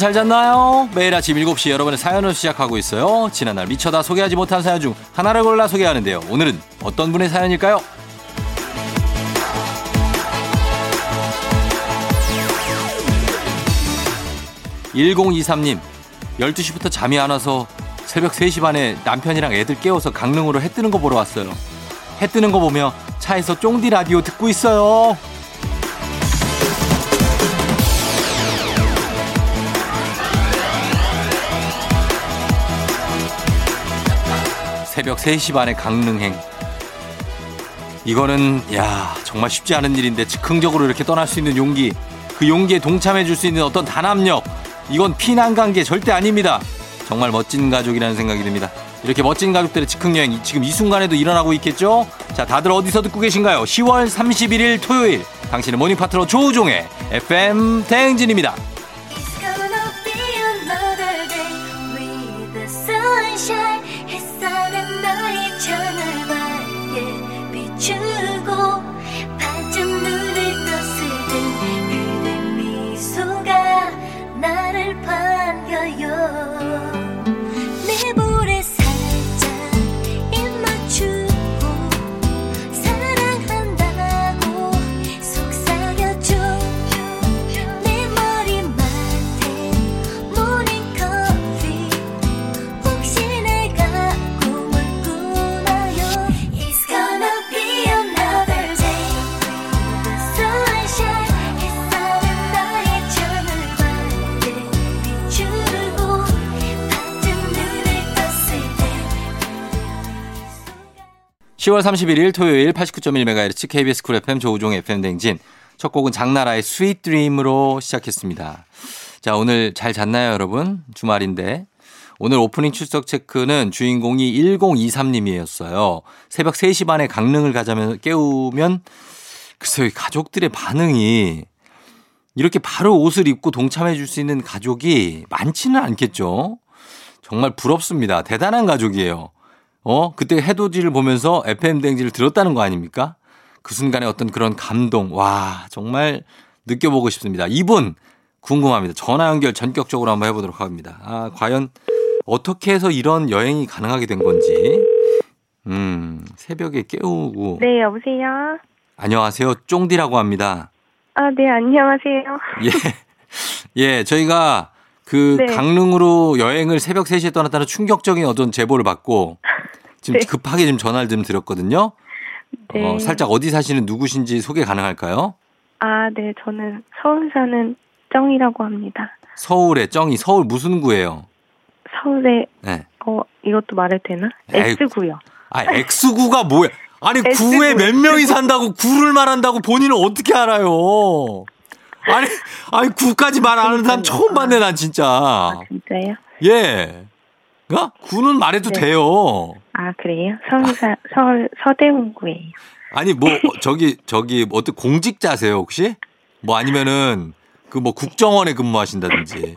잘 잤나요? 매일 아침 7시 여러분의 사연을 시작하고 있어요. 지난날 미쳐다 소개하지 못한 사연 중 하나를 골라 소개하는데요. 오늘은 어떤 분의 사연일까요? 1023님, 12시부터 잠이 안 와서 새벽 3시 반에 남편이랑 애들 깨워서 강릉으로 해 뜨는 거 보러 왔어요. 해 뜨는 거 보며 차에서 쫑디 라디오 듣고 있어요. 새벽 3시 반에 강릉행. 이거는 야 정말 쉽지 않은 일인데 즉흥적으로 이렇게 떠날 수 있는 용기 그 용기에 동참해 줄 수 있는 어떤 단합력 이건 피난 관계 절대 아닙니다. 정말 멋진 가족이라는 생각이 듭니다. 이렇게 멋진 가족들의 즉흥 여행 지금 이 순간에도 일어나고 있겠죠? 자 다들 어디서 듣고 계신가요? 10월 31일 토요일. 당신의 모닝 파트너 조우종의 FM 대행진입니다 주고 반짝 눈을 떴을 때 그대 미소가 나를 반겨요. 10월 31일 토요일 89.1MHz KBS 쿨 FM 조우종 FM 댕진. 첫 곡은 장나라의 Sweet Dream으로 시작했습니다. 자, 오늘 잘 잤나요, 여러분? 주말인데. 오늘 오프닝 출석 체크는 주인공이 1023님이었어요. 새벽 3시 반에 강릉을 가자며 깨우면 글쎄요, 가족들의 반응이 이렇게 바로 옷을 입고 동참해 줄 수 있는 가족이 많지는 않겠죠. 정말 부럽습니다. 대단한 가족이에요. 어? 그때 해돋이를 보면서 FM 댕지를 들었다는 거 아닙니까? 그 순간에 어떤 그런 감동. 와, 정말 느껴보고 싶습니다. 이분 궁금합니다. 전화 연결 전격적으로 한번 해보도록 합니다. 아, 과연 어떻게 해서 이런 여행이 가능하게 된 건지. 음, 새벽에 깨우고. 네, 여보세요? 안녕하세요. 쫑디라고 합니다. 아, 네, 안녕하세요. 예. 예, 저희가 그 네. 강릉으로 여행을 새벽 3시에 떠났다는 충격적인 어떤 제보를 받고 지금 네. 급하게 좀 전화를 좀 드렸거든요. 네. 어, 살짝 어디 사시는 누구신지 소개 가능할까요? 아, 네. 저는 서울 사는 정이라고 합니다. 서울의 정이 서울 무슨 구예요? 서울에 네. 어, 이것도 말해도 되나? X구요. 아, X구가 뭐야? 아니, X구. 구에 몇 명이 산다고 구를 말한다고 본인은 어떻게 알아요? 아니, 아니, 구까지 말 안 하는 사람 처음 봤네, 난 진짜. 아, 진짜요? 예. 어? 구는 말해도 네. 돼요. 아 그래요? 서울 사 서울 서대문구예요. 아니 뭐 저기 저기 뭐 어떤 공직자세요 혹시? 뭐 아니면은 그 뭐 국정원에 근무하신다든지.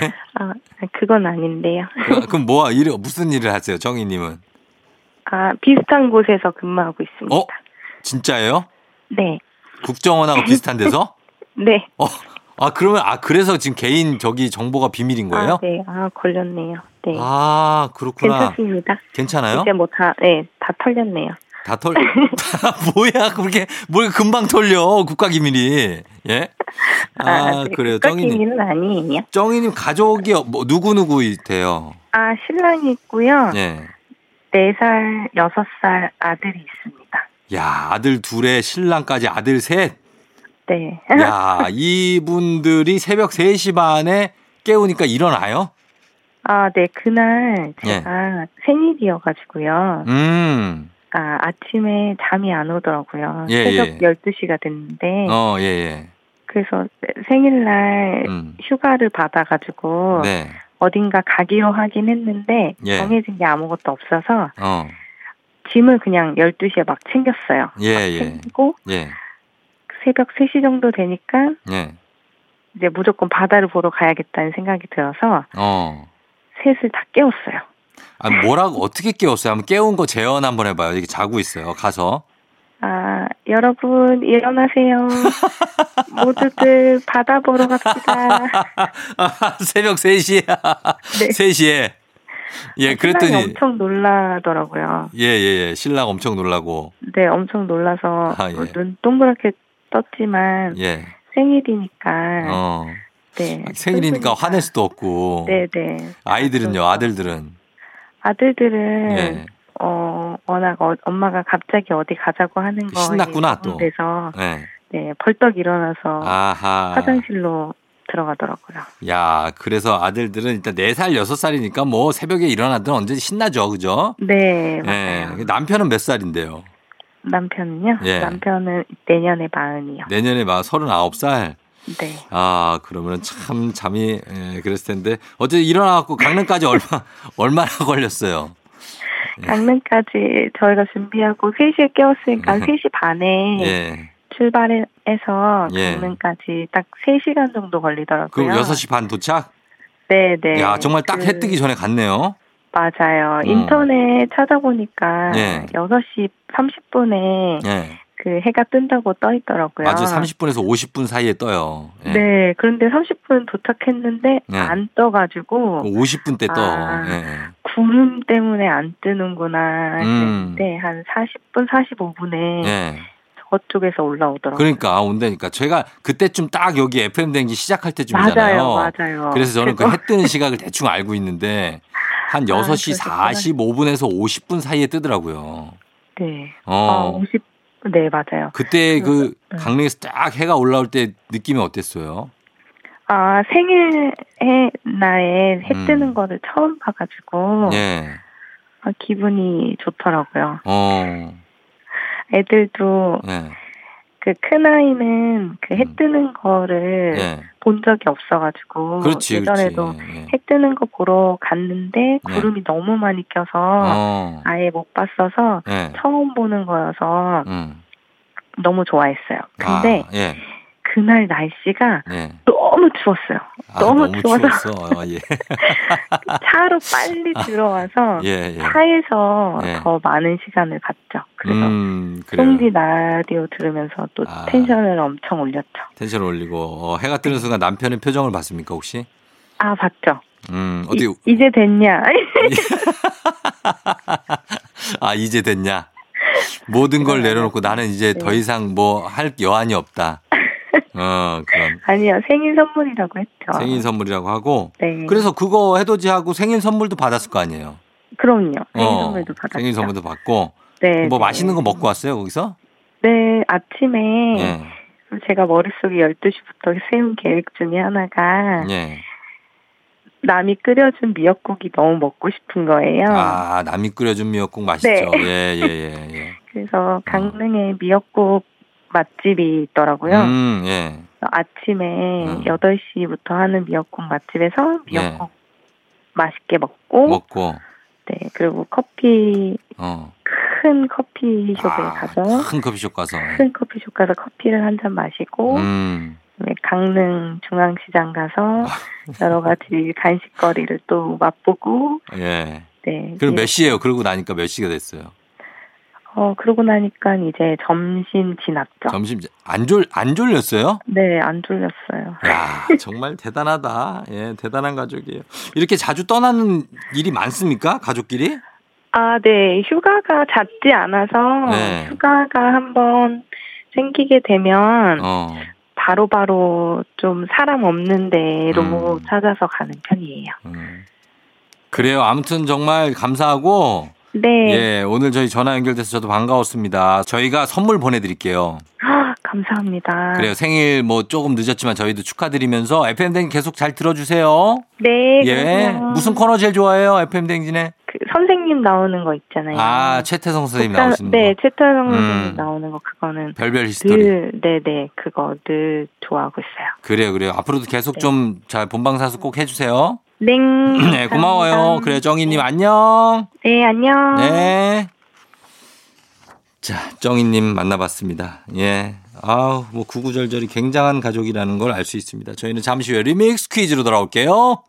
네? 아 그건 아닌데요. 그, 그럼 뭐 일, 무슨 일을 하세요 정희님은? 아 비슷한 곳에서 근무하고 있습니다. 어? 진짜예요? 네. 국정원하고 비슷한 데서? 네. 어, 아 그러면 아 그래서 지금 개인 저기 정보가 비밀인 거예요? 아, 네. 아 걸렸네요. 네. 아 그렇구나. 괜찮습니다. 괜찮아요? 이제 뭐다 네, 다 털렸네요. 다 털, 뭐야, 그렇게, 뭘 금방 털려, 국가기밀이. 예? 아, 아 네. 그래요. 국가기밀은 아니에요. 정희님 가족이 뭐, 누구 누구 있대요? 아, 신랑이 있고요. 예. 4살, 6살 아들이 있습니다. 야, 아들 둘에 신랑까지 아들 셋? 네. 야, 이분들이 새벽 3시 반에 깨우니까 일어나요? 아, 네. 그날 제가 예. 생일이어가지고요. 음. 아, 아침에 잠이 안 오더라고요. 예, 새벽 예. 12시가 됐는데. 어, 예, 예. 그래서 생일날 음. 휴가를 받아가지고. 네. 어딘가 가기로 하긴 했는데. 예. 정해진 게 아무것도 없어서. 어. 짐을 그냥 12시에 막 챙겼어요. 예, 막 예. 챙기고. 예. 새벽 3시 정도 되니까 예. 이제 무조건 바다를 보러 가야겠다는 생각이 들어서 어. 셋을 다 깨웠어요. 아, 뭐라고 어떻게 깨웠어요? 한번 깨운 거 재현 한번 해봐요. 이게 자고 있어요. 가서. 아, 여러분, 일어나세요. 모두들 바다 보러 갑시다. 아, 새벽 3시에. 네. 3시에. 예, 아, 그랬더니. 엄청 놀라더라고요. 예, 예, 예. 신랑 엄청 놀라고. 네, 엄청 놀라서. 아, 예. 눈 동그랗게 떴지만. 예. 생일이니까. 어. 네. 생일이니까 화낼 수도 없고. 네네. 네. 아이들은요, 아들들은? 아들들은. 예. 어, 워낙 어, 엄마가 갑자기 어디 가자고 하는 거 신났구나 또. 그래서 네. 네, 벌떡 일어나서 아하. 화장실로 들어가더라고요. 야, 그래서 아들들은 일단 4살, 6살이니까 뭐 새벽에 일어나든 언제 신나죠. 그죠? 네, 네. 남편은 몇 살인데요? 남편은요? 예. 남편은 내년에 마흔이요. 내년에 마 39살? 네. 아, 그러면 참 잠이 예, 그랬을 텐데 어제 일어나갖고 강릉까지 얼마 얼마나 걸렸어요? 예. 강릉까지 저희가 준비하고 3시에 깨웠으니까 3시 반에 예. 출발해서 예. 강릉까지 딱 3시간 정도 걸리더라고요. 그럼 6시 반 도착? 네, 네. 야, 정말 딱해 그... 뜨기 전에 갔네요. 맞아요. 어. 인터넷 찾아보니까 예. 6시 30분에 예. 그 해가 뜬다고 떠 있더라고요. 맞아요. 30분에서 50분 사이에 떠요. 예. 네. 그런데 30분 도착했는데 예. 안 떠가지고 50분 때 떠. 아, 예. 구름 때문에 안 뜨는구나 했는데 음. 한 40분 45분에 예. 저쪽에서 올라오더라고요. 그러니까 온다니까 저희가 그때쯤 딱 여기 FM 댕기 시작할 때쯤이잖아요. 맞아요, 맞아요. 그래서 저는 그해 뜨는 시각을 대충 알고 있는데 한 6시 아, 45분에서 50분 사이에 뜨더라고요. 네. 어. 아, 50, 네, 맞아요. 그때 그 네. 강릉에서 딱 해가 올라올 때 느낌이 어땠어요? 아, 날에 해 음. 뜨는 음. 거를 처음 봐가지고. 네. 아, 기분이 좋더라고요. 어. 애들도 네. 그 큰 아이는 그해 음. 뜨는 거를 네. 본 적이 없어가지고 그렇지, 예전에도 그렇지. 네. 해 뜨는 거 보러 갔는데 네. 구름이 너무 많이 껴서 어. 아예 못 봤어서 네. 처음 보는 거여서 음. 너무 좋아했어요. 근데 아, 예. 그날 날씨가 네. 너무 추웠어요. 아, 너무, 너무, 추워서 어, 예. 차로 빨리 들어와서 예, 예. 차에서 예. 더 많은 시간을 갔죠. 그래서 음, 송지 라디오 들으면서 또 아, 텐션을 엄청 올렸죠. 텐션 올리고 어, 해가 뜨는 순간 남편의 표정을 봤습니까 혹시? 아 봤죠. 음 어디 이, 제 됐냐? 아 이제 됐냐? 모든 걸 내려놓고 나는 이제 네. 더 이상 뭐 할 여한이 없다. 어, 그럼. 아니요, 생일 선물이라고 했죠. 생일 선물이라고 하고. 네. 그래서 그거 해돋이하고 생일 선물도 받았을 거 아니에요? 그럼요. 생일 어, 선물도 받았죠. 생일 선물도 받고. 네. 뭐 네. 맛있는 거 먹고 왔어요, 거기서? 네, 아침에. 네. 제가 머릿속에 12시부터 세운 계획 중에 하나가. 네. 남이 끓여준 미역국이 너무 먹고 싶은 거예요. 아, 남이 끓여준 미역국 맛있죠. 네. 예, 예, 예, 예. 그래서 강릉에 미역국 맛집이 있더라고요. 음, 예. 아침에 음. 8시부터 하는 미역국 맛집에서 미역국 예. 맛있게 먹고 먹고 네, 그리고 커피 어. 큰 커피숍에 아, 가서 큰 커피숍 가서 큰 커피숍 가서 커피를 한 잔 마시고 음. 네, 강릉 중앙시장 가서 아. 여러 가지 간식거리를 또 맛보고 예. 네. 그럼 몇 시예요? 그러고 나니까 몇 시가 됐어요? 어, 그러고 나니까 이제 점심 지났죠. 점심, 안 졸, 안 졸렸어요? 네, 안 졸렸어요. 야 정말 대단하다. 예, 대단한 가족이에요. 이렇게 자주 떠나는 일이 많습니까? 가족끼리? 아, 네. 휴가가 잦지 않아서 네. 휴가가 한번 생기게 되면 어. 바로바로 좀 사람 없는 데로 음. 찾아서 가는 편이에요. 음. 그래요. 아무튼 정말 감사하고 네. 예, 오늘 저희 전화 연결돼서 저도 반가웠습니다. 저희가 선물 보내드릴게요. 아, 감사합니다. 그래요. 생일 뭐 조금 늦었지만 저희도 축하드리면서 FM댕 계속 잘 들어주세요. 네. 예. 그럼요. 무슨 코너 제일 좋아해요? FM댕진에? 그 선생님 나오는 거 있잖아요. 아, 최태성 선생님 국가, 나오시는 네, 거. 네, 최태성 선생님 음. 나오는 거 그거는 별별 히스토리. 늘, 네, 네, 그거 늘 좋아하고 있어요. 그래요, 그래요. 앞으로도 계속 네. 좀잘 본방사수 꼭 해주세요. 네. 네, 고마워요. 그래, 정희님 안녕. 네, 안녕. 네. 자, 정희님 만나봤습니다. 예. 아우, 뭐 구구절절이 굉장한 가족이라는 걸 알 수 있습니다. 저희는 잠시 후에 리믹스 퀴즈로 돌아올게요.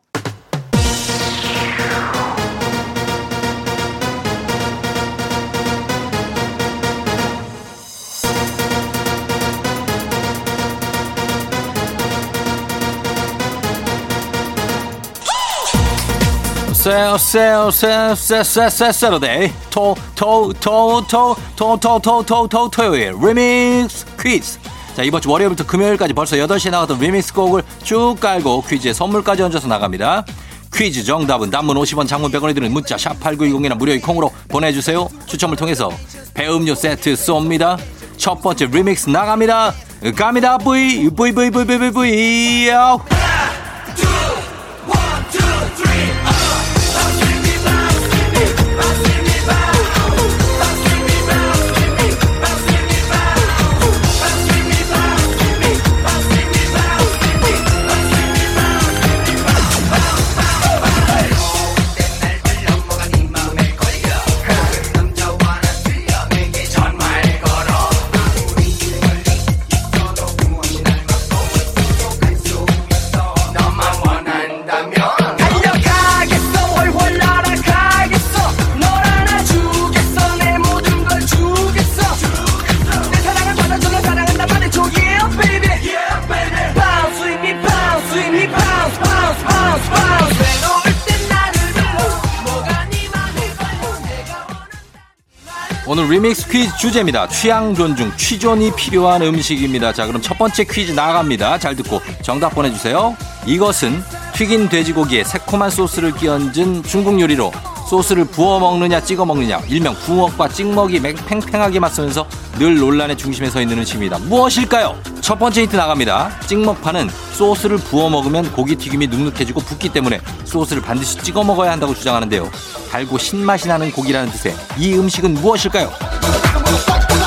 세세세세세세세러데이 토토토토토토토토토 토요일 리믹스 퀴즈 자 이번 주 월요일부터 금요일까지 벌써 8시에 나갔던 리믹스 곡을 쭉 깔고 퀴즈에 선물까지 얹어서 나갑니다. 퀴즈 정답은 단문 50원 장문 100원이 드는 문자 샵 8910이나 무료인 콩으로 보내주세요. 추첨을 통해서 배음료 세트 쏩니다. 첫 번째 리믹스 나갑니다. 갑니다. 브이 브이 브이 브이 브이 브이 오늘 주제입니다. 취향 존중, 취존이 필요한 음식입니다. 자, 그럼 첫 번째 퀴즈 나갑니다. 잘 듣고 정답 보내주세요. 이것은 튀긴 돼지고기에 새콤한 소스를 끼얹은 중국 요리로 소스를 부어 먹느냐 찍어 먹느냐 일명 부먹과 찍먹이 팽팽하게 맞서면서 늘 논란의 중심에 서 있는 음식입니다. 무엇일까요? 첫 번째 힌트 나갑니다. 찍먹파는 소스를 부어 먹으면 고기 튀김이 눅눅해지고 붓기 때문에 소스를 반드시 찍어 먹어야 한다고 주장하는데요. 달고 신맛이 나는 고기라는 뜻의 이 음식은 무엇일까요? Stop,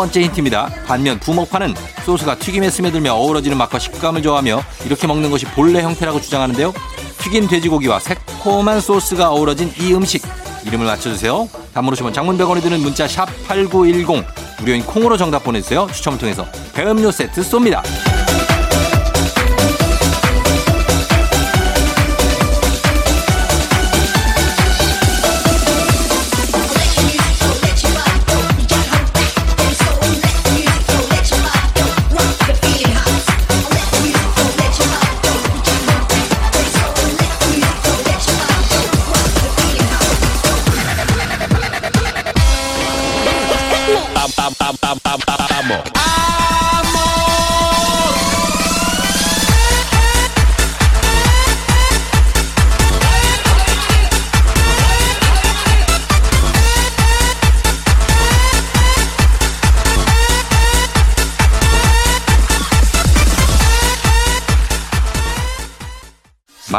번째 힌트입니다. 반면 부먹파는 소스가 튀김에 스며들며 어우러지는 맛과 식감을 좋아하며 이렇게 먹는 것이 본래 형태라고 주장하는데요. 튀긴 돼지고기와 새콤한 소스가 어우러진 이 음식 이름을 맞춰주세요. 단문로시면 장문 100원이 드는 문자 샵 8910 무료인 콩으로 정답 보내주세요. 추첨을 통해서 배음료 세트 쏩니다.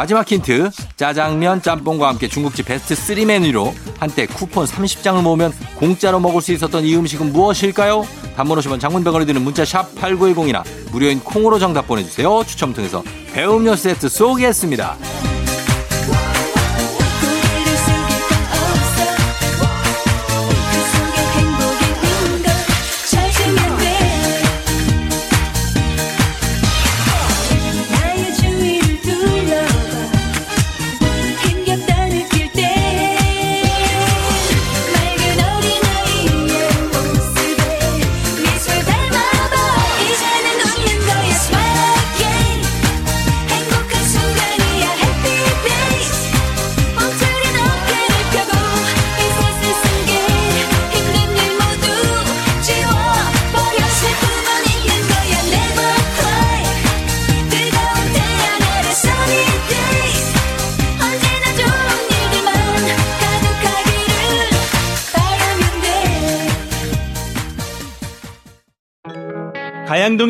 마지막 힌트. 짜장면, 짬뽕과 함께 중국집 베스트 3 메뉴로 한때 쿠폰 30장을 모으면 공짜로 먹을 수 있었던 이 음식은 무엇일까요? 단문 오시면 장문병원에 드는 문자 샵 8910이나 무료인 콩으로 정답 보내주세요. 추첨 통해서 배음료 세트 쏘겠습니다.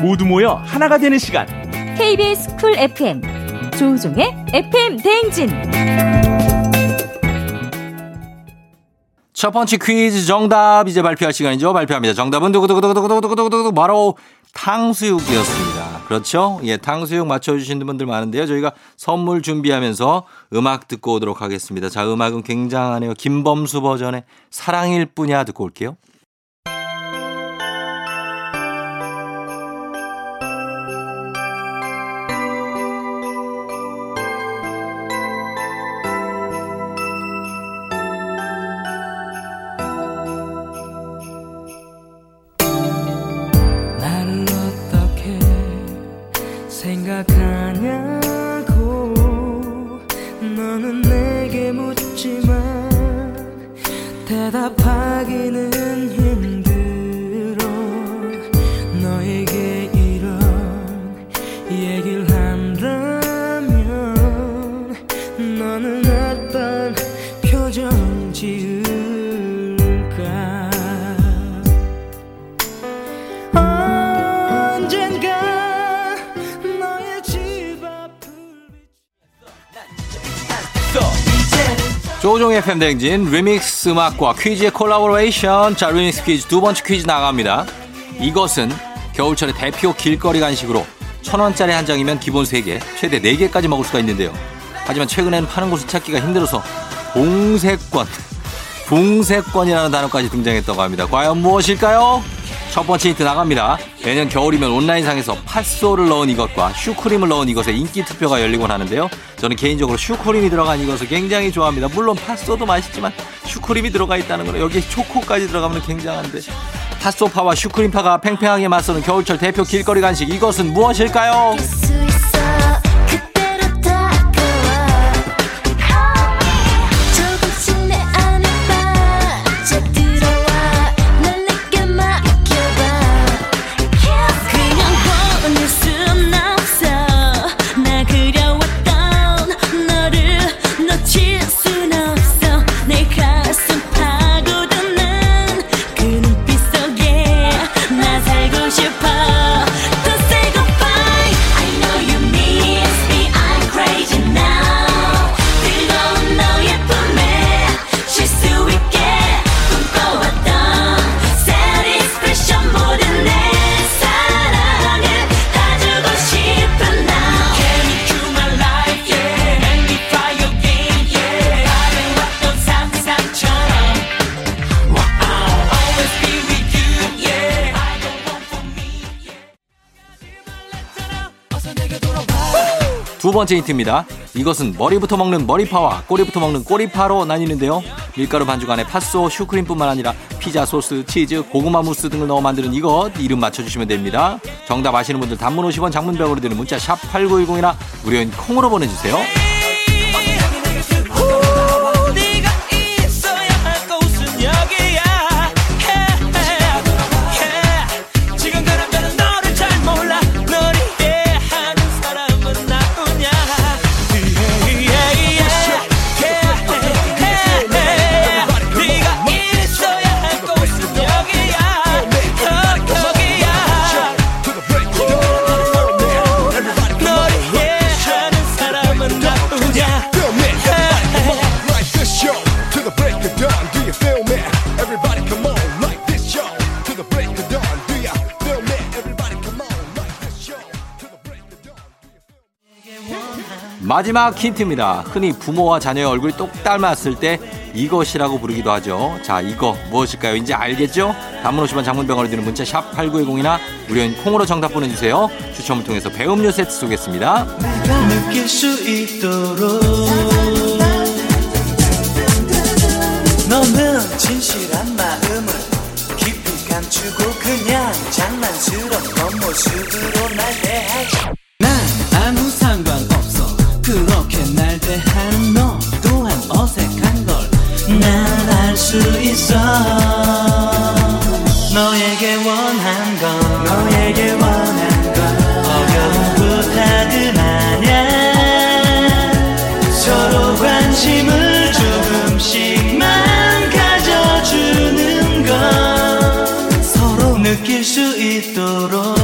모두 모여 하나가 되는 시간. KBS 쿨 FM 조우종의 FM 대행진. 첫 번째 퀴즈 정답 이제 발표할 시간이죠. 발표합니다. 정답은 두구두구두구두구두구두구두구 바로 탕수육이었습니다. 그렇죠? 예, 탕수육 맞춰주신 분들 많은데요. 저희가 선물 준비하면서 음악 듣고 오도록 하겠습니다. 자, 음악은 굉장하네요. 김범수 버전의 사랑일 뿐이야 듣고 올게요. FM 댕진 리믹스 음악과 퀴즈의 콜라보레이션 자 리믹스 퀴즈 두 번째 퀴즈 나갑니다. 이것은 겨울철의 대표 길거리 간식으로 천 원짜리 한 장이면 기본 3개, 최대 4개까지 먹을 수가 있는데요. 하지만 최근에는 파는 곳을 찾기가 힘들어서 붕세권, 붕세권이라는 단어까지 등장했다고 합니다. 과연 무엇일까요? 첫 번째 힌트 나갑니다. 매년 겨울이면 온라인상에서 팥소를 넣은 이것과 슈크림을 넣은 이것의 인기 투표가 열리곤 하는데요. 저는 개인적으로 슈크림이 들어간 이것을 굉장히 좋아합니다. 물론 팥소도 맛있지만 슈크림이 들어가 있다는 거는 여기에 초코까지 들어가면 굉장한데 팥소파와 슈크림파가 팽팽하게 맞서는 겨울철 대표 길거리 간식 이것은 무엇일까요? 번째 힌트입니다. 이것은 머리부터 먹는 머리파와 꼬리부터 먹는 꼬리파로 나뉘는데요. 밀가루 반죽 안에 팥소, 슈크림뿐만 아니라 피자 소스, 치즈, 고구마 무스 등을 넣어 만드는 이것 이름 맞춰주시면 됩니다. 정답 아시는 분들 단문 50원 장문벽으로 드는 문자 샵 8910이나 무료인 콩으로 보내주세요. 마지막 힌트입니다. 흔히 부모와 자녀의 얼굴이 똑 닮았을 때 이것이라고 부르기도 하죠. 자, 이거 무엇일까요? 이제 알겠죠? 단문 50원 장문병원을 드는 문자 샵 8910이나 무료인 콩으로 정답 보내주세요. 추첨을 통해서 배음료 세트 쏘겠습니다. 너는 진실한 마음을 깊이 감추고 그냥 장난스런 겉모습으로 날 대하 수 있어. 너에게 원한 건 너에게 원한 건 어려운 부탁은 아냐. 서로 관심을 조금씩만 가져주는 건 서로 느낄 수 있도록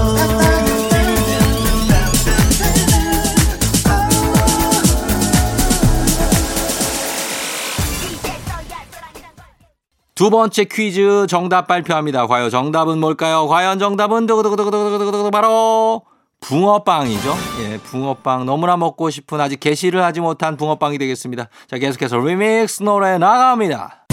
두 번째 퀴즈 정답 발표합니다. 과연 정답은 뭘까요? 과연 정답은 두구두구두구두구두구두구 바로 붕어빵이죠. 예, 붕어빵 너무나 먹고 싶은 아직 개시를 하지 못한 붕어빵이 되겠습니다. 자, 계속해서 리믹스 노래 나갑니다.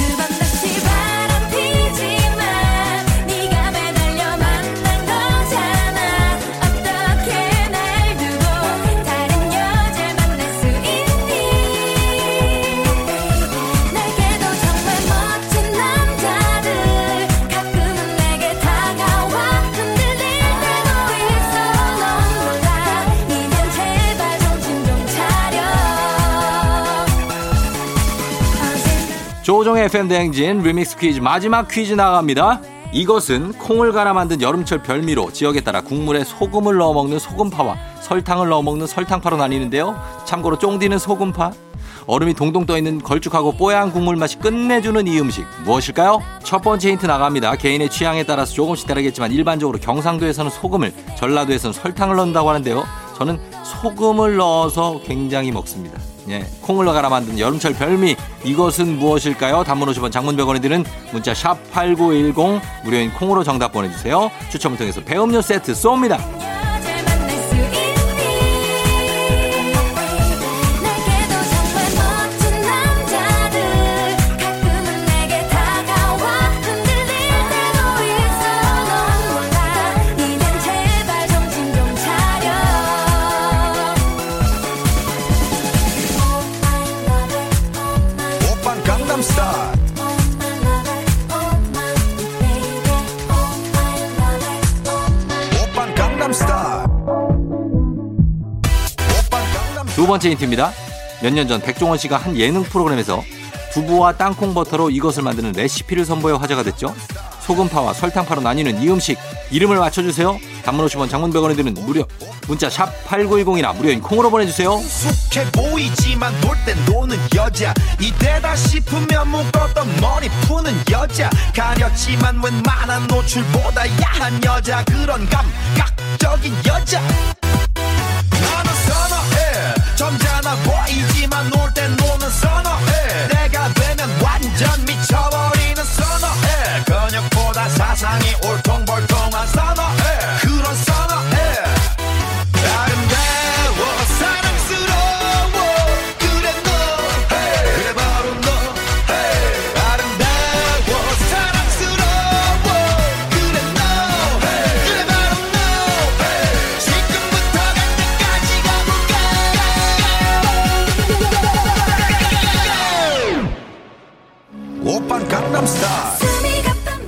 조종의 FM대행진 리믹스 퀴즈 마지막 퀴즈 나갑니다. 이것은 콩을 갈아 만든 여름철 별미로 지역에 따라 국물에 소금을 넣어 먹는 소금파와 설탕을 넣어 먹는 설탕파로 나뉘는데요. 참고로 쫑디는 소금파. 얼음이 동동 떠 있는 걸쭉하고 뽀얀 국물 맛이 끝내주는 이 음식 무엇일까요? 첫 번째 힌트 나갑니다. 개인의 취향에 따라서 조금씩 다르겠지만 일반적으로 경상도에서는 소금을 전라도에서는 설탕을 넣는다고 하는데요. 저는 소금을 넣어서 굉장히 먹습니다. 예, 콩을 넣어 갈아 만든 여름철 별미 이것은 무엇일까요? 단문 50원 장문 100원이 드는 문자 샵 8910 무료인 콩으로 정답 보내주세요. 추첨을 통해서 배음료 세트 쏩니다. 두 번째 힌트입니다. 몇 년 전 백종원 씨가 한 예능 프로그램에서 두부와 땅콩 버터로 이것을 만드는 레시피를 선보여 화제가 됐죠. 소금파와 설탕파로 나뉘는 이 음식 이름을 맞춰주세요. 단문 50원 장문 100원에 드는 무료 문자 샵 8910이나 무료인 콩으로 보내주세요. 점잖아 보이지만 놀 땐 노는 선어해 내가 되면 완전 미쳐버리는 선어해 근육보다 사상이 올통벌통한 선어해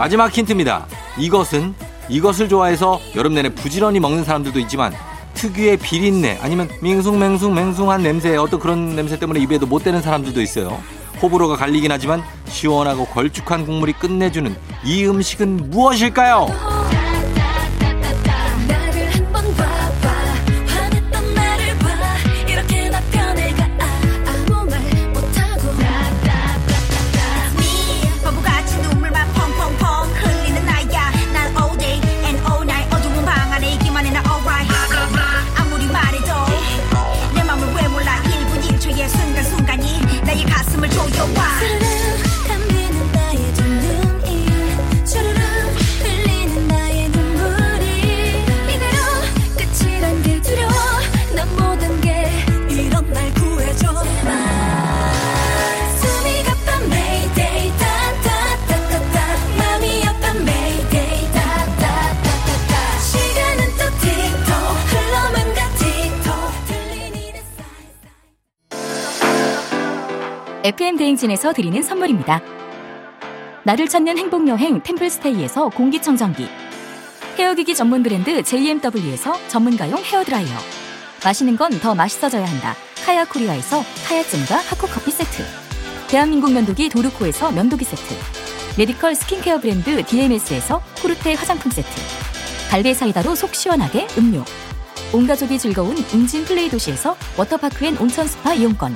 마지막 힌트입니다. 이것은 이것을 좋아해서 여름 내내 부지런히 먹는 사람들도 있지만 특유의 비린내 아니면 맹숭맹숭맹숭한 냄새 어떤 그런 냄새 때문에 입에도 못 대는 사람들도 있어요. 호불호가 갈리긴 하지만 시원하고 걸쭉한 국물이 끝내주는 이 음식은 무엇일까요? 대행진에서 드리는 선물입니다. 나를 찾는 행복 여행 템플스테이에서 공기청정기. 헤어기기 전문 브랜드 JMW에서 전문가용 헤어 드라이어. 마시는 건 더 맛있어져야 한다. 카야 코리아에서 카야잼과 하코 커피 세트. 대한민국 면도기 도르코에서 면도기 세트. 메디컬 스킨케어 브랜드 DMS에서 코르테 화장품 세트. 갈배 사이다로 속 시원하게 음료. 온 가족이 즐거운 웅진 플레이 도시에서 워터파크 and 온천 스파 이용권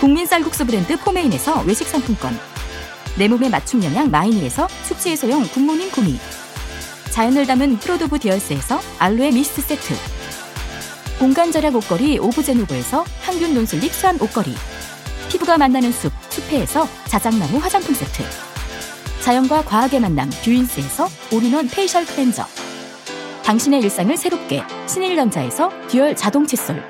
국민 쌀국수 브랜드 포메인에서 외식 상품권. 내 몸에 맞춤 영양 마이니에서 숙취 해소용 굿모닝 구미. 자연을 담은 프로도브 디얼스에서 알로에 미스트 세트. 공간 절약 옷걸이 오브제노브에서 항균 non-slip 수한 옷걸이. 피부가 만나는 숲 숲회에서 자작나무 화장품 세트. 자연과 과학의 만남 뷰인스에서 all-in-one facial cleanser. 당신의 일상을 새롭게 신일전자에서 dual 자동 칫솔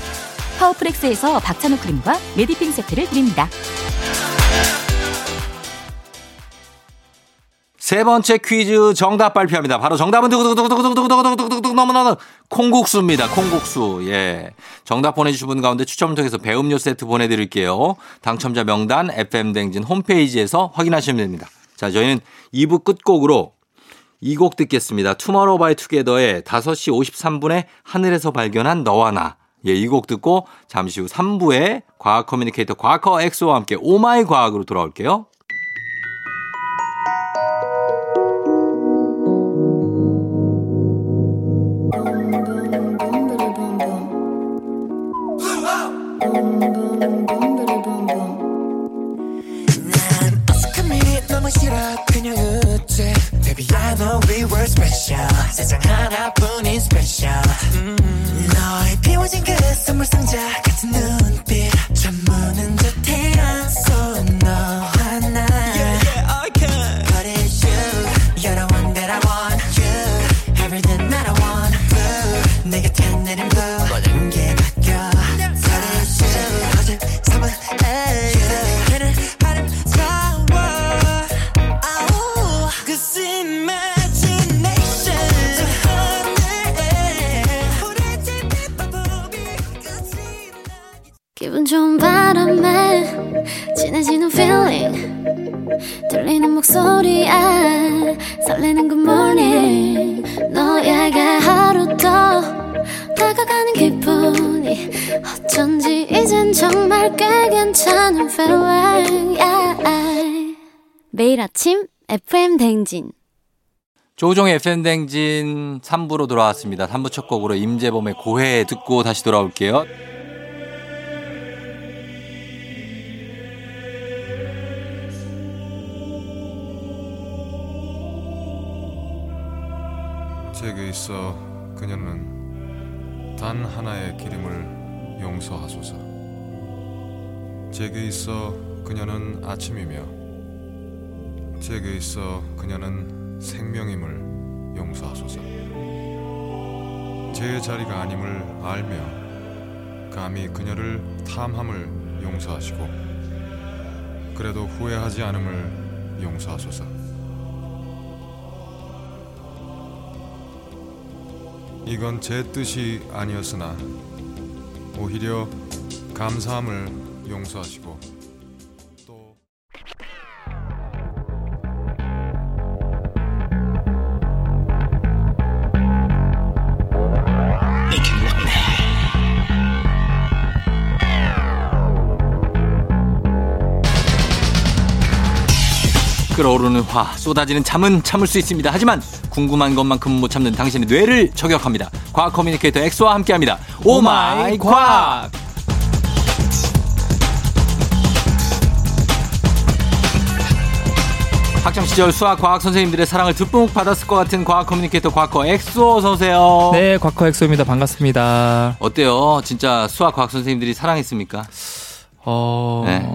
파워프렉스에서 박찬호 크림과 메디핑 세트를 드립니다. 세 번째 퀴즈 정답 발표합니다. 바로 정답은 두구두구두구두구두구두구두구두구두구 너무너무 콩국수입니다. 콩국수. 예. 정답 보내주신 분 가운데 추첨을 통해서 배음료 세트 보내드릴게요. 당첨자 명단 FM대행진 홈페이지에서 확인하시면 됩니다. 자, 저희는 2부 끝곡으로 이 곡 듣겠습니다. 투모로우바이투게더의 5시 53분에 하늘에서 발견한 너와 나. 예, 이 곡 듣고 잠시 후 3부에 과학 커뮤니케이터 과커 엑소와 함께 오마이 과학으로 돌아올게요. 세상 하나뿐인 스페셜 음. 너의 비워진 그 선물 상자 같은 눈빛. 잠무는 듯해 So no 기분 좋은 바람에 진해지는 feeling 들리는 목소리에 설레는 good morning 너에게 하루 더 다가가는 기분이 어쩐지 이젠 정말 꽤 괜찮은 feeling yeah. 매일 아침 FM 댕진 조종의 FM댕진 3부로 돌아왔습니다. 3부 첫 곡으로 임재범의 고해 듣고 다시 돌아올게요. 있어 그녀는 단 하나의 기림을 용서하소서. 제게 있어 그녀는 아침이며 제게 있어 그녀는 생명임을 용서하소서. 제 자리가 아님을 알며 감히 그녀를 탐함을 용서하시고 그래도 후회하지 않음을 용서하소서. 이건 제 뜻이 아니었으나 오히려 감사함을 용서하시고 끓어오르는 화, 쏟아지는 잠은 참을 수 있습니다. 하지만 궁금한 것만큼 못 참는 당신의 뇌를 저격합니다. 과학 커뮤니케이터 엑소와 함께합니다. 오마이 과학! 학창 시절 수학 과학 선생님들의 사랑을 듬뿍 받았을 것 같은 과학 커뮤니케이터 과커 엑소 어서 오세요. 네, 과커 엑소입니다. 반갑습니다. 어때요? 진짜 수학 과학 선생님들이 사랑했습니까? 어, 네.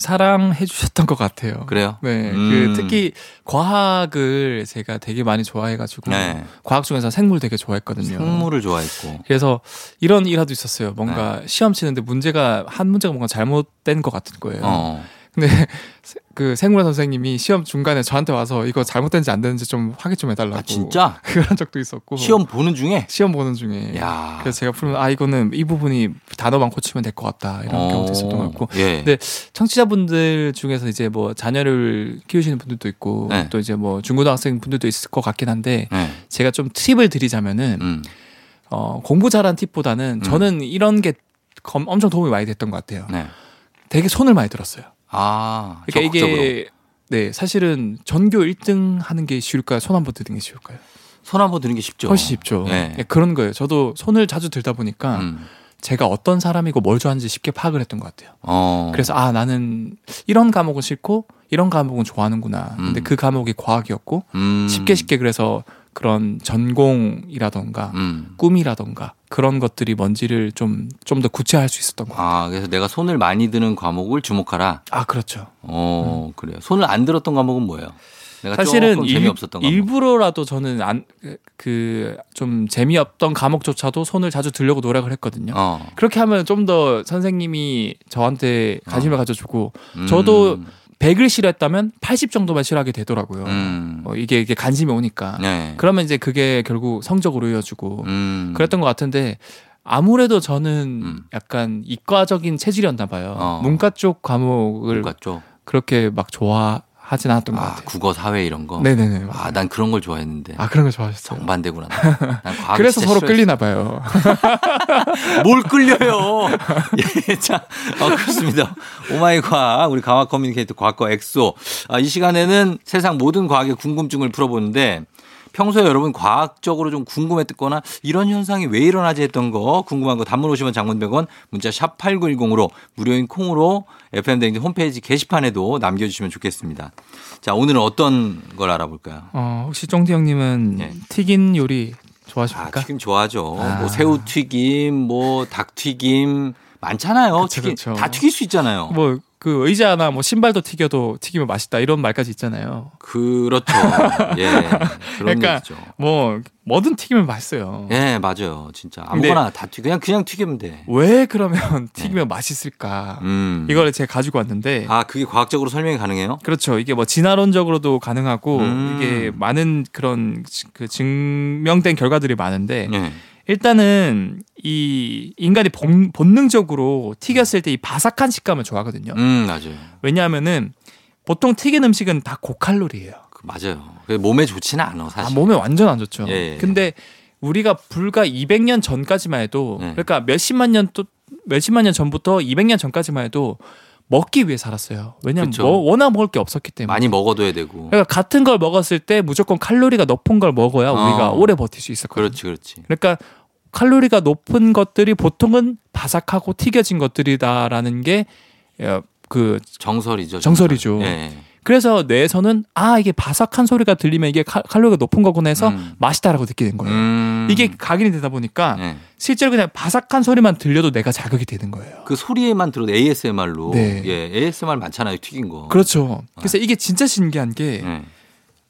사랑해 주셨던 것 같아요. 그래요? 네. 음. 그 특히 과학을 제가 되게 많이 좋아해 가지고 네. 과학 중에서 생물 되게 좋아했거든요. 생물을 좋아했고. 그래서 이런 일화도 있었어요. 뭔가 네. 시험 치는데 문제가 한 문제가 뭔가 잘못된 것 같은 거예요. 어. 근데 그 생물화 선생님이 시험 중간에 저한테 와서 이거 잘못된지 안 되는지 좀 확인 좀 해달라고. 아 진짜? 그런 적도 있었고. 시험 보는 중에? 시험 보는 중에. 야. 그래서 제가 풀면 아 이거는 이 부분이 단어만 고치면 될 것 같다 이런 어. 경우도 있었던 것 같고. 예. 근데 청취자분들 중에서 이제 뭐 자녀를 키우시는 분들도 있고 네. 또 이제 뭐 중고등학생 분들도 있을 것 같긴 한데 네. 제가 좀 팁을 드리자면은 음. 어 공부 잘한 팁보다는 음. 저는 이런 게 엄청 도움이 많이 됐던 것 같아요. 네. 되게 손을 많이 들었어요. 아, 그러니까 적극적으로. 이게 네 사실은 전교 1등 하는 게 쉬울까요? 손 한번 드는 게 쉬울까요? 손 한번 드는 게 쉽죠. 훨씬 쉽죠. 네. 네. 그런 거예요. 저도 손을 자주 들다 보니까 음. 제가 어떤 사람이고 뭘 좋아하는지 쉽게 파악을 했던 것 같아요. 어. 그래서 아 나는 이런 과목은 싫고 이런 과목은 좋아하는구나. 음. 근데 그 과목이 과학이었고 음. 쉽게 쉽게 그래서 그런 전공이라던가 음. 꿈이라던가 그런 것들이 뭔지를 좀 좀 더 구체화할 수 있었던 것 같아요. 아, 그래서 내가 손을 많이 드는 과목을 주목하라. 아, 그렇죠. 어, 음. 그래요. 손을 안 들었던 과목은 뭐예요? 사실은 일, 재미없었던 일부러라도 저는 안 그 좀 재미없던 과목조차도 손을 자주 들려고 노력을 했거든요. 어. 그렇게 하면 좀 더 선생님이 저한테 관심을 어. 가져주고 음. 저도 100을 싫어했다면 80 정도만 싫어하게 되더라고요. 음. 어, 이게 이게 관심이 오니까. 네. 그러면 이제 그게 결국 성적으로 이어지고 음. 그랬던 것 같은데 아무래도 저는 음. 약간 이과적인 체질이었나 봐요. 어. 문과 쪽 과목을 문과 쪽. 그렇게 막 좋아 하진 않았던 아, 것 같아요. 국어, 사회 이런 거. 네네네. 아, 난 그런 걸 좋아했는데. 아, 그런 걸 좋아하셨어요. 정반대구나. 난 과학 그래서 서로 끌리나 봐요. 뭘 끌려요? 예, 자, 어, 그렇습니다. 오마이 과학, 우리 과학 커뮤니케이터 과커 엑소. 아, 이 시간에는 세상 모든 과학의 궁금증을 풀어보는데 평소에 여러분 과학적으로 좀 궁금했거나 이런 현상이 왜 일어나지 했던 거 궁금한 거 단문 오시면 장문 100원 문자 샵 8910으로 무료인 콩으로 FM대행진 홈페이지 게시판에도 남겨주시면 좋겠습니다. 자 오늘은 어떤 걸 알아볼까요? 어, 혹시 쫑디 형님은 네. 튀긴 요리 좋아하십니까? 아, 튀김 좋아하죠. 아. 뭐 새우 튀김, 뭐 닭 튀김 많잖아요. 그쵸, 튀김 그쵸. 다 튀길 수 있잖아요. 뭐 그 의자나 뭐 신발도 튀겨도 튀기면 맛있다 이런 말까지 있잖아요. 그렇죠. 예. 그러니까 얘기죠. 뭐 뭐든 튀기면 맛있어요. 예, 맞아요. 진짜 아무거나 다 튀, 그냥 그냥 튀기면 돼. 왜 그러면 튀기면 네. 맛있을까? 음. 이거를 제가 가지고 왔는데. 아, 그게 과학적으로 설명이 가능해요? 그렇죠. 이게 뭐 진화론적으로도 가능하고 음. 이게 많은 그런 그 증명된 결과들이 많은데. 네. 일단은 이 인간이 본, 본능적으로 튀겼을 때 이 바삭한 식감을 좋아하거든요. 음, 맞아요. 왜냐하면은 보통 튀긴 음식은 다 고칼로리예요. 그, 맞아요. 몸에 좋지는 않아, 사실. 아, 몸에 완전 안 좋죠. 예, 예. 근데 우리가 불과 200년 전까지만 해도 예. 그러니까 몇십만 년 또 몇십만 년 전부터 200년 전까지만 해도 먹기 위해 살았어요. 왜냐하면 뭐 워낙 먹을 게 없었기 때문에 많이 먹어둬야 되고. 그러니까 같은 걸 먹었을 때 무조건 칼로리가 높은 걸 먹어야 어. 우리가 오래 버틸 수 있었거든요. 그렇지, 그렇지. 그러니까 칼로리가 높은 것들이 보통은 바삭하고 튀겨진 것들이다라는 게그 어, 정설이죠. 정설이죠. 네. 그래서 뇌에서는 아 이게 바삭한 소리가 들리면 이게 칼, 로리가 높은 거구나 해서 음. 맛있다라고 느끼는 거예요. 음. 이게 각인이 되다 보니까 네. 실제로 그냥 바삭한 소리만 들려도 내가 자극이 되는 거예요. 그 소리에만 들어도 ASMR로 네. 예, ASMR 많잖아요 튀긴 거. 그렇죠. 그래서 네. 이게 진짜 신기한 게 네.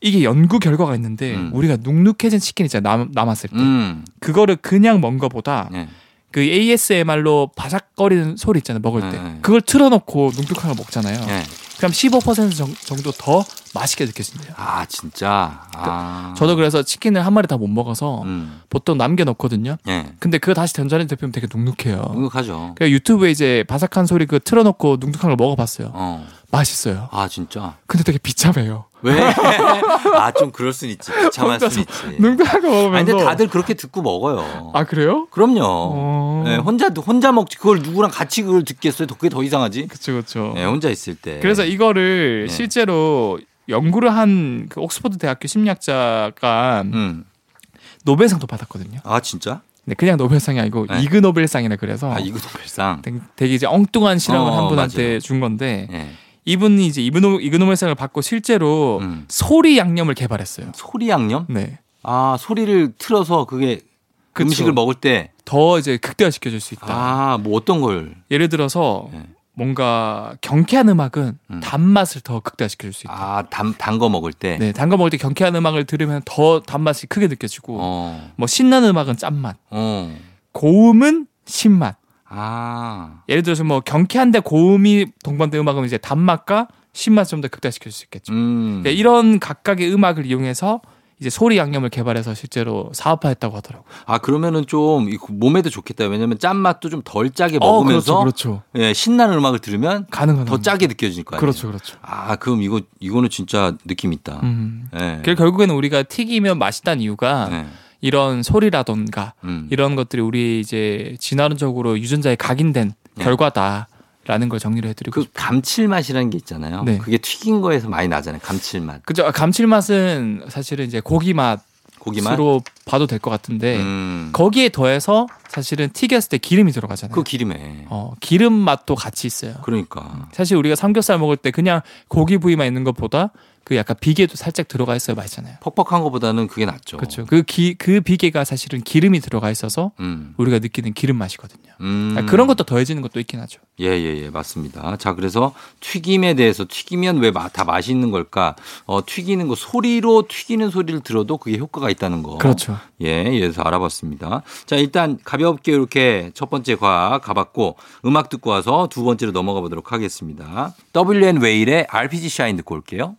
이게 연구 결과가 있는데 음. 우리가 눅눅해진 치킨 있잖아요 남, 남았을 때 음. 그거를 그냥 먹은 거보다 네. 그 ASMR로 바삭거리는 소리 있잖아요 먹을 때 네. 그걸 틀어놓고 눅눅한 걸 먹잖아요 네. 그럼 15% 정도 더 맛있게 느껴진대요. 아 진짜. 아. 저도 그래서 치킨을 한 마리 다 못 먹어서 음. 보통 남겨 놓거든요. 예. 근데 그거 다시 전자레인지 데피면 되게 눅눅해요. 눅눅하죠. 그러니까 유튜브에 이제 바삭한 소리 그 틀어놓고 눅눅한 걸 먹어봤어요. 어. 맛있어요. 아 진짜. 근데 되게 비참해요. 왜? 아 좀 그럴 순 있지. 비참할 수 있지. 거 먹으면서. 아니, 근데 다들 그렇게 듣고 먹어요. 아 그래요? 그럼요. 어... 네, 혼자 혼자 먹지 그걸 누구랑 같이 그걸 듣겠어요? 그게 더 이상하지. 그렇죠, 그렇죠. 네, 혼자 있을 때. 그래서 이거를 네. 실제로 연구를 한 그 옥스퍼드 대학교 심리학자가 음. 노벨상도 받았거든요. 아 진짜? 네, 그냥 노벨상이 아니고 네. 이그 노벨상이라 그래서 아 이그 노벨상 되게 이제 엉뚱한 실험을 어, 한 분한테 맞아요. 준 건데 네. 이분이 이제 이그, 노, 이그 노벨상을 받고 실제로 음. 소리 양념을 개발했어요. 소리 양념? 네. 아 소리를 틀어서 그게 그쵸. 음식을 먹을 때 더 이제 극대화시켜 줄 수 있다. 아, 뭐 어떤 걸? 예를 들어서 네. 뭔가 경쾌한 음악은 음. 단맛을 더 극대화시켜 줄수 있다. 아, 단, 단 거 먹을 때? 네, 단 거 먹을 때 경쾌한 음악을 들으면 더 단맛이 크게 느껴지고, 어. 뭐 신나는 음악은 짠맛, 어. 고음은 신맛. 아. 예를 들어서 뭐 경쾌한데 고음이 동반된 음악은 이제 단맛과 신맛 좀 더 극대화시킬 수 있겠죠. 음. 그러니까 이런 각각의 음악을 이용해서 이제 소리 양념을 개발해서 실제로 사업화했다고 하더라고요. 아 그러면은 좀 몸에도 좋겠다. 왜냐면 짠 맛도 좀 덜 짜게 어, 먹으면서 어, 그렇죠, 그렇죠. 예, 신나는 음악을 들으면 가능한 더 짜게 느껴지니까. 그렇죠, 그렇죠. 아 그럼 이거 이거는 진짜 느낌 있다. 음. 예. 결국에는 우리가 튀기면 맛있다는 이유가 예. 이런 소리라던가 음. 이런 것들이 우리 이제 진화론적으로 유전자에 각인된 예. 결과다. 라는 걸 정리를 해드리고 그 싶어요. 감칠맛이라는 게 있잖아요. 네. 그게 튀긴 거에서 많이 나잖아요. 감칠맛. 그죠. 아, 감칠맛은 사실은 이제 고기 맛 고기맛으로 봐도 될 것 같은데 음. 거기에 더해서 사실은 튀겼을 때 기름이 들어가잖아요. 그 기름에. 어, 기름 맛도 같이 있어요. 그러니까. 사실 우리가 삼겹살 먹을 때 그냥 고기 부위만 있는 것보다 그 약간 비계도 살짝 들어가 있어야 맛있잖아요. 퍽퍽한 것보다는 그게 낫죠. 그렇죠. 그, 기, 그 비계가 사실은 기름이 들어가 있어서 음. 우리가 느끼는 기름 맛이거든요. 음. 아, 그런 것도 더해지는 것도 있긴 하죠. 예, 예, 예, 맞습니다. 자, 그래서 튀김에 대해서 튀기면 왜 다 맛있는 걸까? 어, 튀기는 거 소리로 튀기는 소리를 들어도 그게 효과가 있다는 거. 그렇죠. 예, 그래서 알아봤습니다. 자, 일단 가볍게 이렇게 첫 번째 과학 가봤고 음악 듣고 와서 두 번째로 넘어가 보도록 하겠습니다. WN 웨일의 RPG 샤인 듣고 올게요.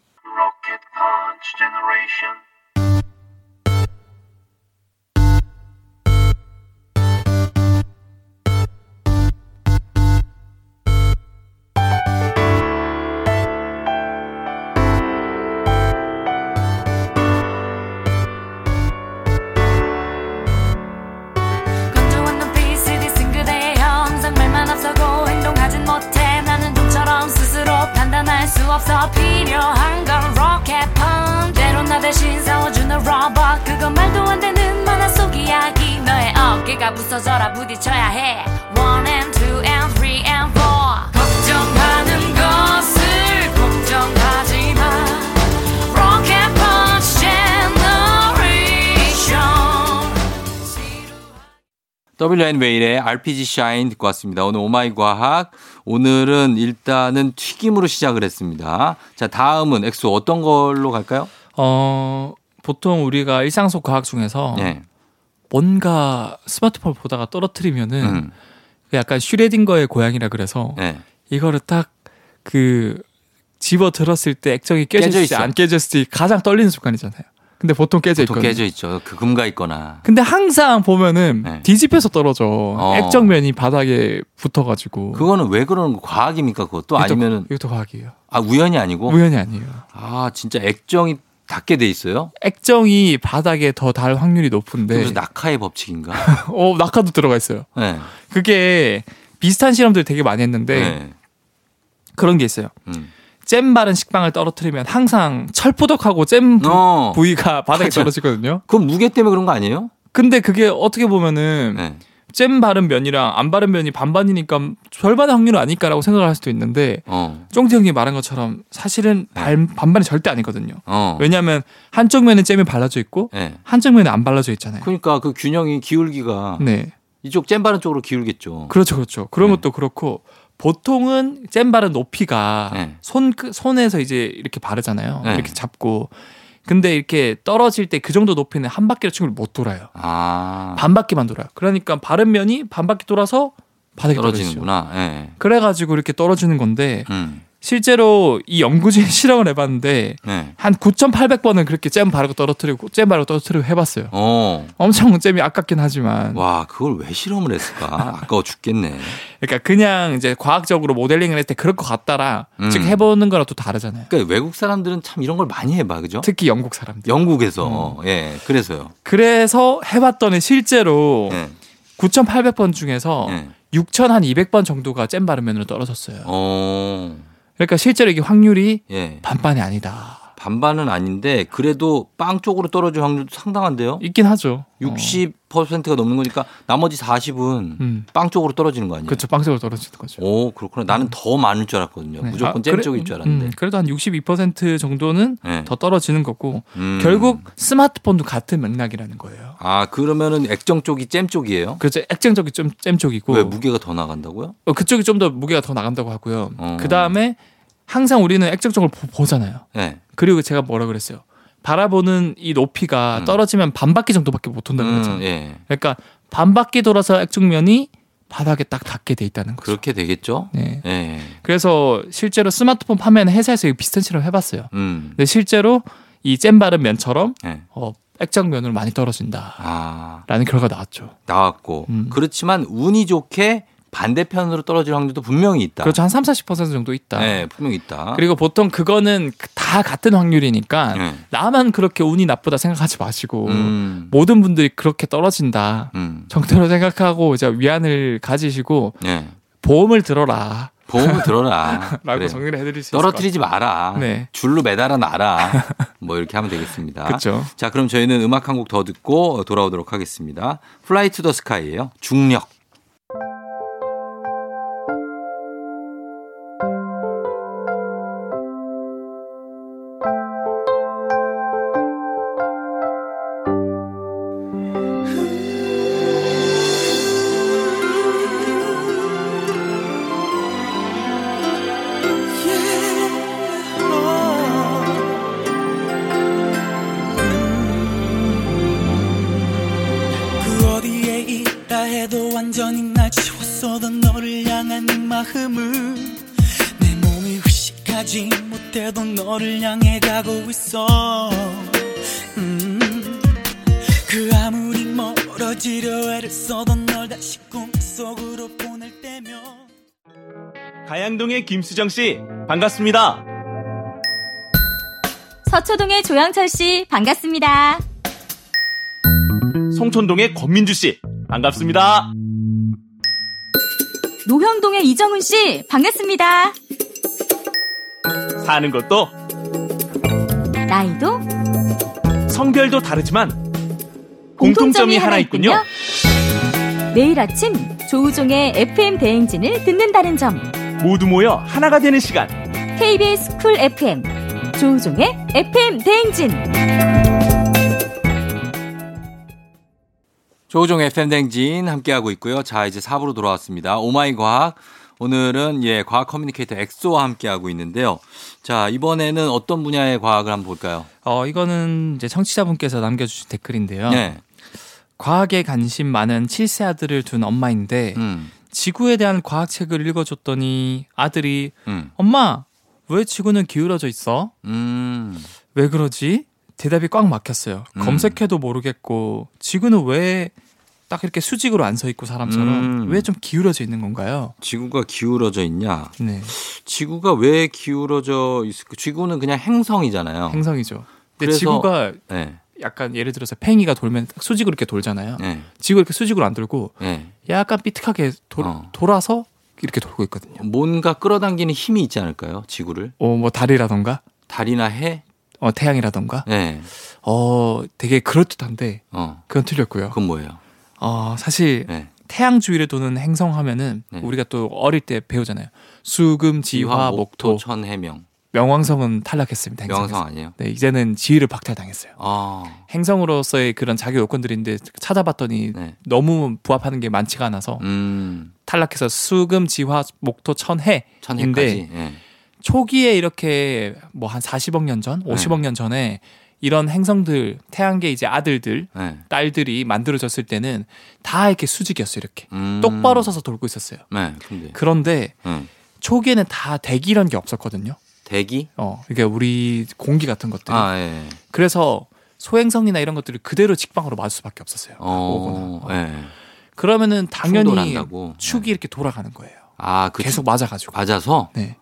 없어 필요한 건 로켓 펀치 때론 나 대신 싸워주는 로봇 그건 말도 안 되는 만화 속 이야기. 너의 어깨가 부서져라 부딪혀야 해. One and two and three and four W&Whale의 RPG Shine 듣고 왔습니다. 오늘 오마이 과학 오늘은 일단은 튀김으로 시작을 했습니다. 자, 다음은 엑소 어떤 걸로 갈까요? 어, 보통 우리가 일상 속 과학 중에서 네. 뭔가 스마트폰 보다가 떨어뜨리면은 음. 그 약간 슈뢰딩거의 고양이라 그래서 네. 이거를 딱 그 집어 들었을 때 액정이 안 깨졌을 때 가장 떨리는 순간이잖아요. 근데 보통 깨져 보통 있거든요. 깨져 있죠. 그 금가 있거나. 근데 항상 보면은 네. 뒤집혀서 떨어져. 어. 액정면이 바닥에 붙어가지고. 그거는 왜 그러는 거? 과학입니까? 그것도 이것도, 아니면은 이것도 과학이에요. 아 우연이 아니고? 우연이 아니에요. 아 진짜 액정이 닿게 돼 있어요? 액정이 바닥에 더 닿을 확률이 높은데. 무슨 낙하의 법칙인가? 어 낙하도 들어가 있어요. 네. 그게 비슷한 실험들 되게 많이 했는데 네. 그런 게 있어요. 음. 잼 바른 식빵을 떨어뜨리면 항상 철푸덕하고 잼 부, 어. 위가 바닥에 맞아. 떨어지거든요. 그건 무게 때문에 그런 거 아니에요? 근데 그게 어떻게 보면은 네. 잼 바른 면이랑 안 바른 면이 반반이니까 절반의 확률은 아닐까라고 생각을 할 수도 있는데 어. 쫑지 형님 말한 것처럼 사실은 네. 반, 반반이 절대 아니거든요. 어. 왜냐하면 한쪽 면에 잼이 발라져 있고 네. 한쪽 면에 안 발라져 있잖아요. 그러니까 그 균형이 기울기가 네. 이쪽 잼 바른 쪽으로 기울겠죠. 그렇죠, 그렇죠. 그런 네. 것도 그렇고 보통은 잼 바른 높이가 네. 손 그, 손에서 이제 이렇게 바르잖아요. 네. 이렇게 잡고. 근데 이렇게 떨어질 때 그 정도 높이는 한 바퀴를 친구를 못 돌아요. 아. 반 바퀴만 돌아요. 그러니까 바른 면이 반 바퀴 돌아서 바닥에 떨어지는구나. 네. 그래가지고 이렇게 떨어지는 건데 음. 실제로 이 연구진 실험을 해봤는데 네. 한 9,800번은 그렇게 잼 바르고 떨어뜨리고 잼 바르고 떨어뜨리고 해봤어요. 어. 엄청 잼이 아깝긴 하지만. 와 그걸 왜 실험을 했을까? 아까워 죽겠네. 그러니까 그냥 이제 과학적으로 모델링을 했을 때 그럴 것 같다라 음. 즉 해보는 거랑 또 다르잖아요. 그러니까 외국 사람들은 참 이런 걸 많이 해봐, 그죠? 특히 영국 사람들. 영국에서 음. 예, 그래서요. 그래서 해봤더니 실제로 예. 9,800번 중에서 예. 6,200번 정도가 잼 바르면으로 떨어졌어요. 어. 그러니까 실제로 이게 확률이 예. 반반이 아니다. 반반은 아닌데 그래도 빵 쪽으로 떨어질 확률도 상당한데요. 있긴 하죠. 60%가 넘는 거니까 나머지 40은 음. 빵 쪽으로 떨어지는 거 아니에요? 그렇죠. 빵 쪽으로 떨어지는 거죠. 오, 그렇구나. 나는 음. 더 많을 줄 알았거든요. 네. 무조건 아, 잼 그래, 쪽일 줄 알았는데. 음, 그래도 한 62% 정도는 네. 더 떨어지는 거고 음. 결국 스마트폰도 같은 맥락이라는 거예요. 아, 그러면은 액정 쪽이 잼 쪽이에요? 그렇죠. 액정 쪽이 좀 잼 쪽이고. 왜 무게가 더 나간다고요? 어, 그쪽이 좀 더 무게가 더 나간다고 하고요. 어. 그다음에 항상 우리는 액정적으로 보 잖아요. 네. 그리고 제가 뭐라 그랬어요. 바라보는 이 높이가 음. 떨어지면 반 바퀴 정도밖에 못 돈다고 그랬잖아요. 음, 예. 그러니까 반 바퀴 돌아서 액정면이 바닥에 딱 닿게 돼 있다는 거죠. 그렇게 되겠죠. 네. 예. 그래서 실제로 스마트폰 판매하는 회사에서 비슷한 실험 해봤어요. 음. 근데 실제로 이 잼 바른 면처럼 예. 어, 액정면으로 많이 떨어진다라는 아. 결과가 나왔죠. 나왔고 음. 그렇지만 운이 좋게 반대편으로 떨어질 확률도 분명히 있다. 그렇죠. 한 3, 40% 정도 있다. 네, 분명히 있다. 그리고 보통 그거는 다 같은 확률이니까 네. 나만 그렇게 운이 나쁘다 생각하지 마시고 음. 모든 분들이 그렇게 떨어진다 음. 정도로 생각하고 이제 위안을 가지시고 네. 보험을 들어라. 보험을 들어라. 라고 그래. 정리를 해드릴 수 떨어뜨리지 마라. 네. 줄로 매달아 놔라. 뭐 이렇게 하면 되겠습니다. 그렇죠. 자, 그럼 저희는 음악 한 곡 더 듣고 돌아오도록 하겠습니다. 플라이 투 더 스카이예요. 중력. 가양동의 김수정 씨, 반갑습니다. 서초동의 조영철 씨, 반갑습니다. 송촌동의 권민주 씨, 반갑습니다. 노형동의 이정훈 씨, 반갑습니다. 사는 것도 나이도 성별도 다르지만 공통점이, 공통점이 하나 있군요. 매일 아침 조우종의 FM 대행진을 듣는다는 점. 모두 모여 하나가 되는 시간. KBS 쿨 FM 조우종의 FM 대행진. 조우종 FM 대행진 함께하고 있고요. 자 이제 4부로 돌아왔습니다. 오마이 과학. 오늘은 예 과학 커뮤니케이터 엑소와 함께하고 있는데요. 자 이번에는 어떤 분야의 과학을 한번 볼까요? 어 이거는 이제 청취자분께서 남겨주신 댓글인데요. 네. 과학에 관심 많은 7세 아들을 둔 엄마인데 음. 지구에 대한 과학책을 읽어줬더니 아들이 음. 엄마 왜 지구는 기울어져 있어? 음. 왜 그러지? 대답이 꽉 막혔어요. 음. 검색해도 모르겠고 지구는 왜 딱 이렇게 수직으로 안 서 있고 사람처럼 음. 왜좀 기울어져 있는 건가요? 지구가 기울어져 있냐? 네. 지구가 왜 기울어져 있을까? 지구는 그냥 행성이잖아요. 행성이죠. 근데 지구가 네. 약간 예를 들어서 팽이가 돌면 수직으로 이렇게 돌잖아요. 네. 지구 이렇게 수직으로 안 돌고 네. 약간 삐뚤하게 도, 어. 돌아서 이렇게 돌고 있거든요. 뭔가 끌어당기는 힘이 있지 않을까요? 지구를? 어, 뭐 달이라던가? 달이나 해? 어, 태양이라던가? 네. 어, 되게 그럴듯한데 어. 그건 틀렸고요. 그건 뭐예요? 어, 사실 네. 태양 주위를 도는 행성 하면은 네. 우리가 또 어릴 때 배우잖아요. 수금, 지화, 목토, 천, 해명. 명왕성은 탈락했습니다. 행성에서. 명왕성 아니에요? 네, 이제는 지위를 박탈당했어요. 아. 행성으로서의 그런 자기 요건들인데 찾아봤더니 네. 너무 부합하는 게 많지가 않아서 음. 탈락해서 수금, 지화, 목토, 천해. 천해인데 네. 초기에 이렇게 뭐 한 40억 년 전, 50억 네. 년 전에 이런 행성들 태양계 이제 아들들 네. 딸들이 만들어졌을 때는 다 이렇게 수직이었어요 이렇게 음. 똑바로 서서 돌고 있었어요. 네. 그런데 음. 초기에는 다 대기 이런 게 없었거든요. 대기? 어, 그러니까 우리 공기 같은 것들. 아, 예. 그래서 소행성이나 이런 것들을 그대로 직방으로 맞을 수밖에 없었어요. 어, 예. 그러면은 당연히 축이 네. 이렇게 돌아가는 거예요. 아, 그 계속 맞아가지고. 맞아서? 네.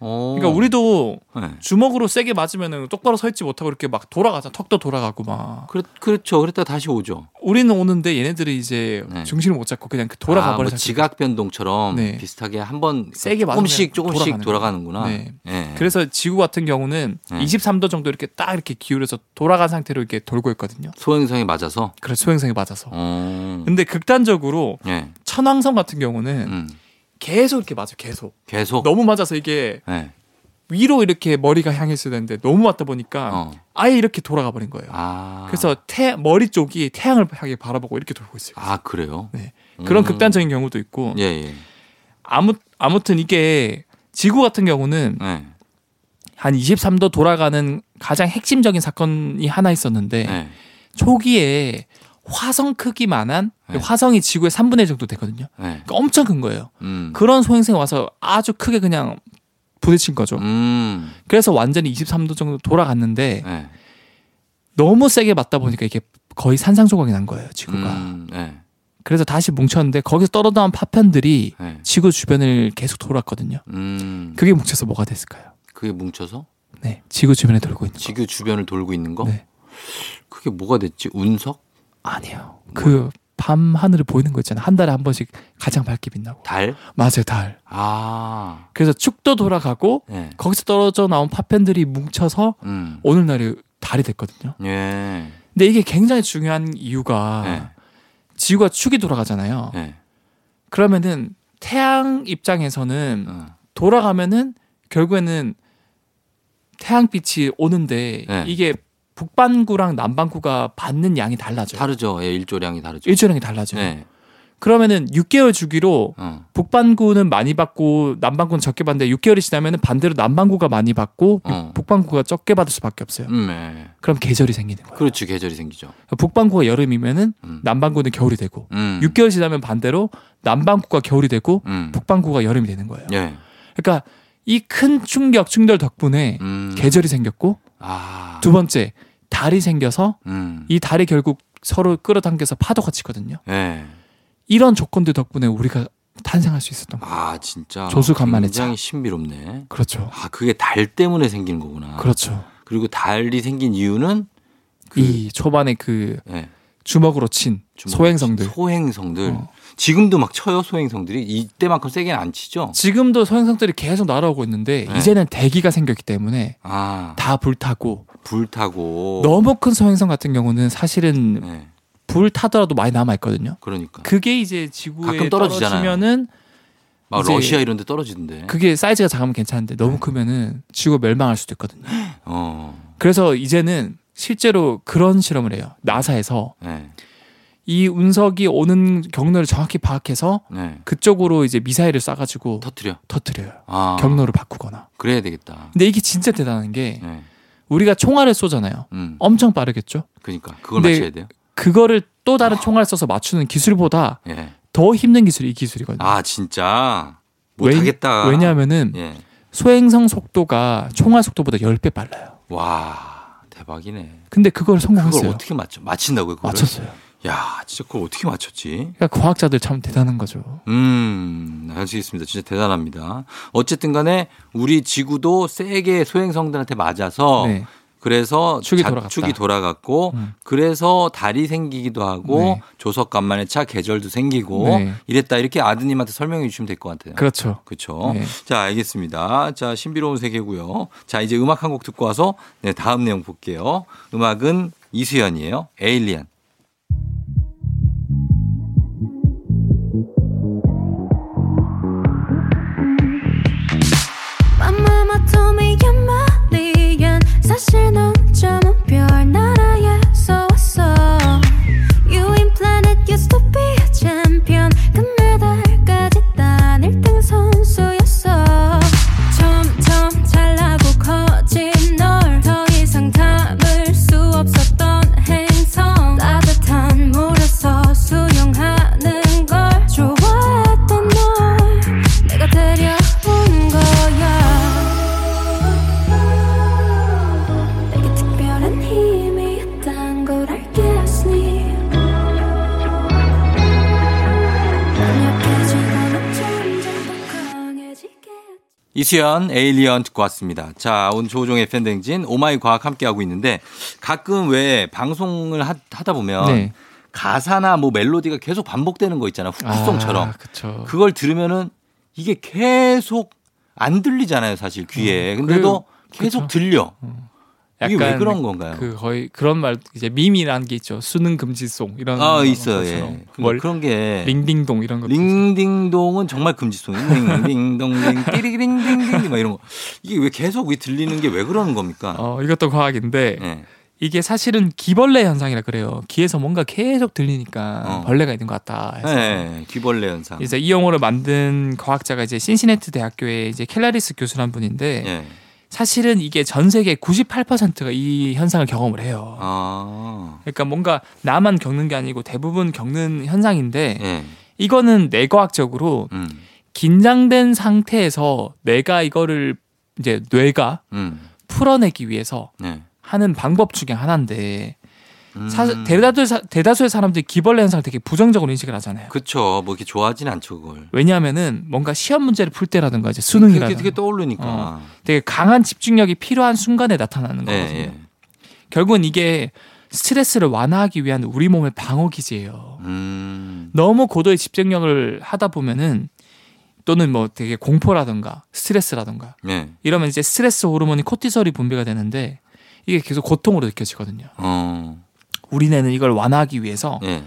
그러니까 우리도 네. 주먹으로 세게 맞으면은 똑바로 서 있지 못하고 이렇게 막 돌아가자 턱도 돌아가고 막. 그렇, 그렇죠. 그랬다 다시 오죠. 우리는 오는데 얘네들이 이제 네. 중심을 못 잡고 그냥 그 돌아가 아, 버려서. 뭐 지각 변동처럼 네. 비슷하게 한 번 세게 조금씩 조금씩 돌아가는 구나. 네. 네. 그래서 지구 같은 경우는 23도 정도 이렇게 딱 이렇게 기울여서 돌아간 상태로 이렇게 돌고 있거든요. 소행성에 맞아서. 그래 소행성에 맞아서. 어... 근데 극단적으로 네. 천왕성 같은 경우는 음. 계속 이렇게 맞아 계속. 계속. 너무 맞아서 이게 네. 위로 이렇게 머리가 향했어야 되는데 너무 맞다 보니까 어. 아예 이렇게 돌아가 버린 거예요. 아. 그래서 태 머리 쪽이 태양을 향해 바라보고 이렇게 돌고 있어요. 아 그래요? 네. 그런 음. 극단적인 경우도 있고. 예, 예. 아무 아무튼 이게 지구 같은 경우는 네. 한 23도 돌아가는 가장 핵심적인 사건이 하나 있었는데 네. 초기에 화성 크기만한 네. 화성이 지구의 3분의 1 정도 되거든요. 네. 그러니까 엄청 큰 거예요. 음. 그런 소행성이 와서 아주 크게 그냥 부딪힌 거죠. 음. 그래서 완전히 23도 정도 돌아갔는데 네. 너무 세게 맞다 보니까 이게 거의 산상조각이 난 거예요, 지구가. 음. 네. 그래서 다시 뭉쳤는데 거기서 떨어져나온 파편들이 네. 지구 주변을 계속 돌았거든요. 음. 그게 뭉쳐서 뭐가 됐을까요? 그게 뭉쳐서? 네, 지구 주변에 돌고 있는 지구 거. 주변을 돌고 있는 거? 네. 그게 뭐가 됐지? 운석? 아니에요. 그 밤 하늘을 보이는 거 있잖아요. 한 달에 한 번씩 가장 밝게 빛나고. 달? 맞아요, 달. 아. 그래서 축도 돌아가고 네. 거기서 떨어져 나온 파편들이 뭉쳐서 음. 오늘날이 달이 됐거든요. 예. 근데 이게 굉장히 중요한 이유가 네. 지구가 축이 돌아가잖아요. 네. 그러면은 태양 입장에서는 어. 돌아가면은 결국에는 태양빛이 오는데 네. 이게 북반구랑 남반구가 받는 양이 달라져요. 다르죠. 예, 일조량이 다르죠. 일조량이 달라져요. 네. 그러면은 6개월 주기로 어. 북반구는 많이 받고 남반구는 적게 받는데 6개월이 지나면은 반대로 남반구가 많이 받고 어. 북반구가 적게 받을 수밖에 없어요. 음, 네. 그럼 계절이 생기는 거예요. 그렇지, 계절이 생기죠. 북반구가 여름이면은 음. 남반구는 겨울이 되고 음. 6개월 지나면 반대로 남반구가 겨울이 되고 음. 북반구가 여름이 되는 거예요. 예. 그러니까 이 큰 충격, 충돌 덕분에 음. 계절이 생겼고 아. 두 번째 달이 생겨서 음. 이 달이 결국 서로 끌어당겨서 파도가 치거든요. 네. 이런 조건들 덕분에 우리가 탄생할 수 있었던 거예요. 아 진짜 조수 간만의 굉장히 신비롭네. 그렇죠. 아 그게 달 때문에 생기는 거구나. 그렇죠. 그리고 달이 생긴 이유는 그 이 초반에 그 네. 주먹으로 친 주먹으로 소행성들. 친 소행성들. 어. 지금도 막 쳐요 소행성들이 이때만큼 세게는 안 치죠. 지금도 소행성들이 계속 날아오고 있는데 네. 이제는 대기가 생겼기 때문에 아. 다 불타고 불타고 너무 큰 소행성 같은 경우는 사실은 네. 불 타더라도 많이 남아 있거든요. 그러니까 그게 이제 지구에 가끔 떨어지면은 막 러시아 이런 데 떨어지던데. 그게 사이즈가 작으면 괜찮은데 너무 네. 크면은 지구가 멸망할 수도 있거든요. 어. 그래서 이제는 실제로 그런 실험을 해요. 나사에서 네. 이 운석이 오는 경로를 정확히 파악해서 네. 그쪽으로 이제 미사일을 쏴가지고 터트려 터트려요. 아. 경로를 바꾸거나. 그래야 되겠다. 근데 이게 진짜 대단한 게 네. 우리가 총알을 쏘잖아요. 음. 엄청 빠르겠죠. 그러니까 그걸 맞춰야 돼요. 그거를 또 다른 아. 총알 쏴서 맞추는 기술보다 예. 더 힘든 기술이 이 기술이거든요. 아 진짜 못하겠다. 왜, 냐하면은 예. 소행성 속도가 총알 속도보다 10배 빨라요. 와 대박이네. 근데 그걸 성공했어요. 그걸 어떻게 맞죠? 맞힌다고요? 그걸? 맞췄어요. 야, 진짜 그걸 어떻게 맞췄지? 그러니까 과학자들 참 대단한 거죠. 음, 알겠습니다. 진짜 대단합니다. 어쨌든 간에 우리 지구도 세게 소행성들한테 맞아서 네. 그래서 축이, 축이 돌아갔고 음. 그래서 달이 생기기도 하고 네. 조석 간만에 차 계절도 생기고 네. 이랬다 이렇게 아드님한테 설명해 주시면 될 것 같아요. 그렇죠. 그렇죠. 네. 자 알겠습니다. 자 신비로운 세계고요. 자 이제 음악 한 곡 듣고 와서 네 다음 내용 볼게요. 음악은 이수연이에요. 에일리언. 사실 넌 이수연 Alien 듣고 왔습니다. 자, 오늘 조우종의 FM대행진 오마이 과학 함께하고 있는데 가끔 왜 방송을 하, 다 보면 네. 가사나 뭐 멜로디가 계속 반복되는 거 있잖아. 후크송처럼. 아, 그걸 들으면은 이게 계속 안 들리잖아요, 사실 귀에. 어, 근데도 그, 계속 그쵸. 들려. 어. 이게 왜 그런 건가요? 그 거의 그런 말 이제 밈이라는 게 있죠. 수능 금지송 이런 아 있어요. 예. 뭘 그런 게 링딩동 이런 거. 링딩동은 정말 금지송. 링딩동 링 띠리링딩딩 막 이런 거. 이게 왜 계속 왜 들리는 게 왜 그러는 겁니까? 어 이것도 과학인데 예. 이게 사실은 기벌레 현상이라 그래요. 귀에서 뭔가 계속 들리니까 어. 벌레가 있는 것 같다. 해서 네, 귀벌레 현상. 이제 이 용어를 만든 과학자가 이제 신시네트 대학교의 이제 켈라리스 교수란 분인데 네. 사실은 이게 전 세계 98%가 이 현상을 경험을 해요. 아. 그러니까 뭔가 나만 겪는 게 아니고 대부분 겪는 현상인데 네. 이거는 뇌과학적으로 음. 긴장된 상태에서 내가 이거를 이제 뇌가 음. 풀어내기 위해서 네. 하는 방법 중에 하나인데 사, 음. 대다수, 대다수의 사람들이 기벌레 현상을 되게 부정적으로 인식을 하잖아요. 그렇죠. 뭐 이렇게 좋아하진 않죠, 그걸. 왜냐하면은 뭔가 시험 문제를 풀 때라든가 이제 수능이라든가. 그게 되게 떠오르니까. 어, 되게 강한 집중력이 필요한 순간에 나타나는 네, 거거든요. 네. 결국은 이게 스트레스를 완화하기 위한 우리 몸의 방어 기제예요. 음. 너무 고도의 집중력을 하다 보면은 또는 뭐 되게 공포라든가 스트레스라든가 네. 이러면 이제 스트레스 호르몬이 코티솔이 분비가 되는데 이게 계속 고통으로 느껴지거든요. 어. 우리뇌는 이걸 완화하기 위해서 네.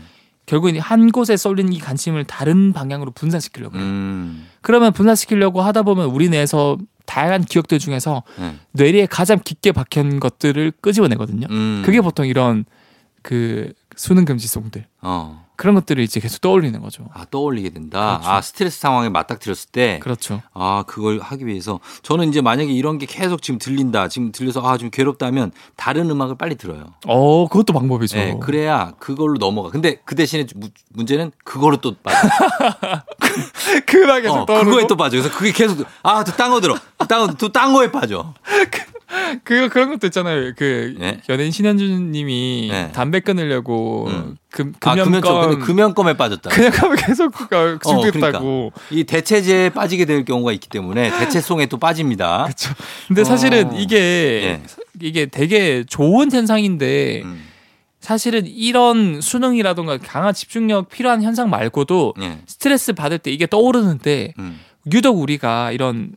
결국엔 한 곳에 쏠린 이 관심을 다른 방향으로 분산시키려고 해요. 음. 그러면 분산시키려고 하다 보면 우리 뇌에서 다양한 기억들 중에서 네. 뇌리에 가장 깊게 박힌 것들을 끄집어내거든요. 음. 그게 보통 이런 그 수능 금지송들. 어. 그런 것들을 이제 계속 떠올리는 거죠. 아, 떠올리게 된다. 그렇죠. 아, 스트레스 상황에 맞닥뜨렸을 때. 그렇죠. 아, 그걸 하기 위해서. 저는 이제 만약에 이런 게 계속 지금 들린다. 지금 들려서 아, 좀 괴롭다면 다른 음악을 빨리 들어요. 어, 그것도 방법이죠. 네, 그래야 그걸로 넘어가. 근데 그 대신에 문제는 그거로 또 빠져. 그 음악에 어, 그거에 또 빠져. 그래서 그게 계속 아, 또 딴 거 들어. 또딴 거에 빠져. 그 그런 것도 있잖아요. 그 네? 연예인 신현주님이 네. 담배 끊으려고 음. 금, 금연검 아, 금연검에 빠졌다. 금연검에 계속 그니까 중독했다고. 어, 그러니까. 이 대체제에 빠지게 될 경우가 있기 때문에 대체송에 또 빠집니다. 그렇죠. 근데 사실은 어. 이게 네. 이게 되게 좋은 현상인데. 음. 사실은 이런 수능이라던가 강한 집중력 필요한 현상 말고도 네. 스트레스 받을 때 이게 떠오르는데 음. 유독 우리가 이런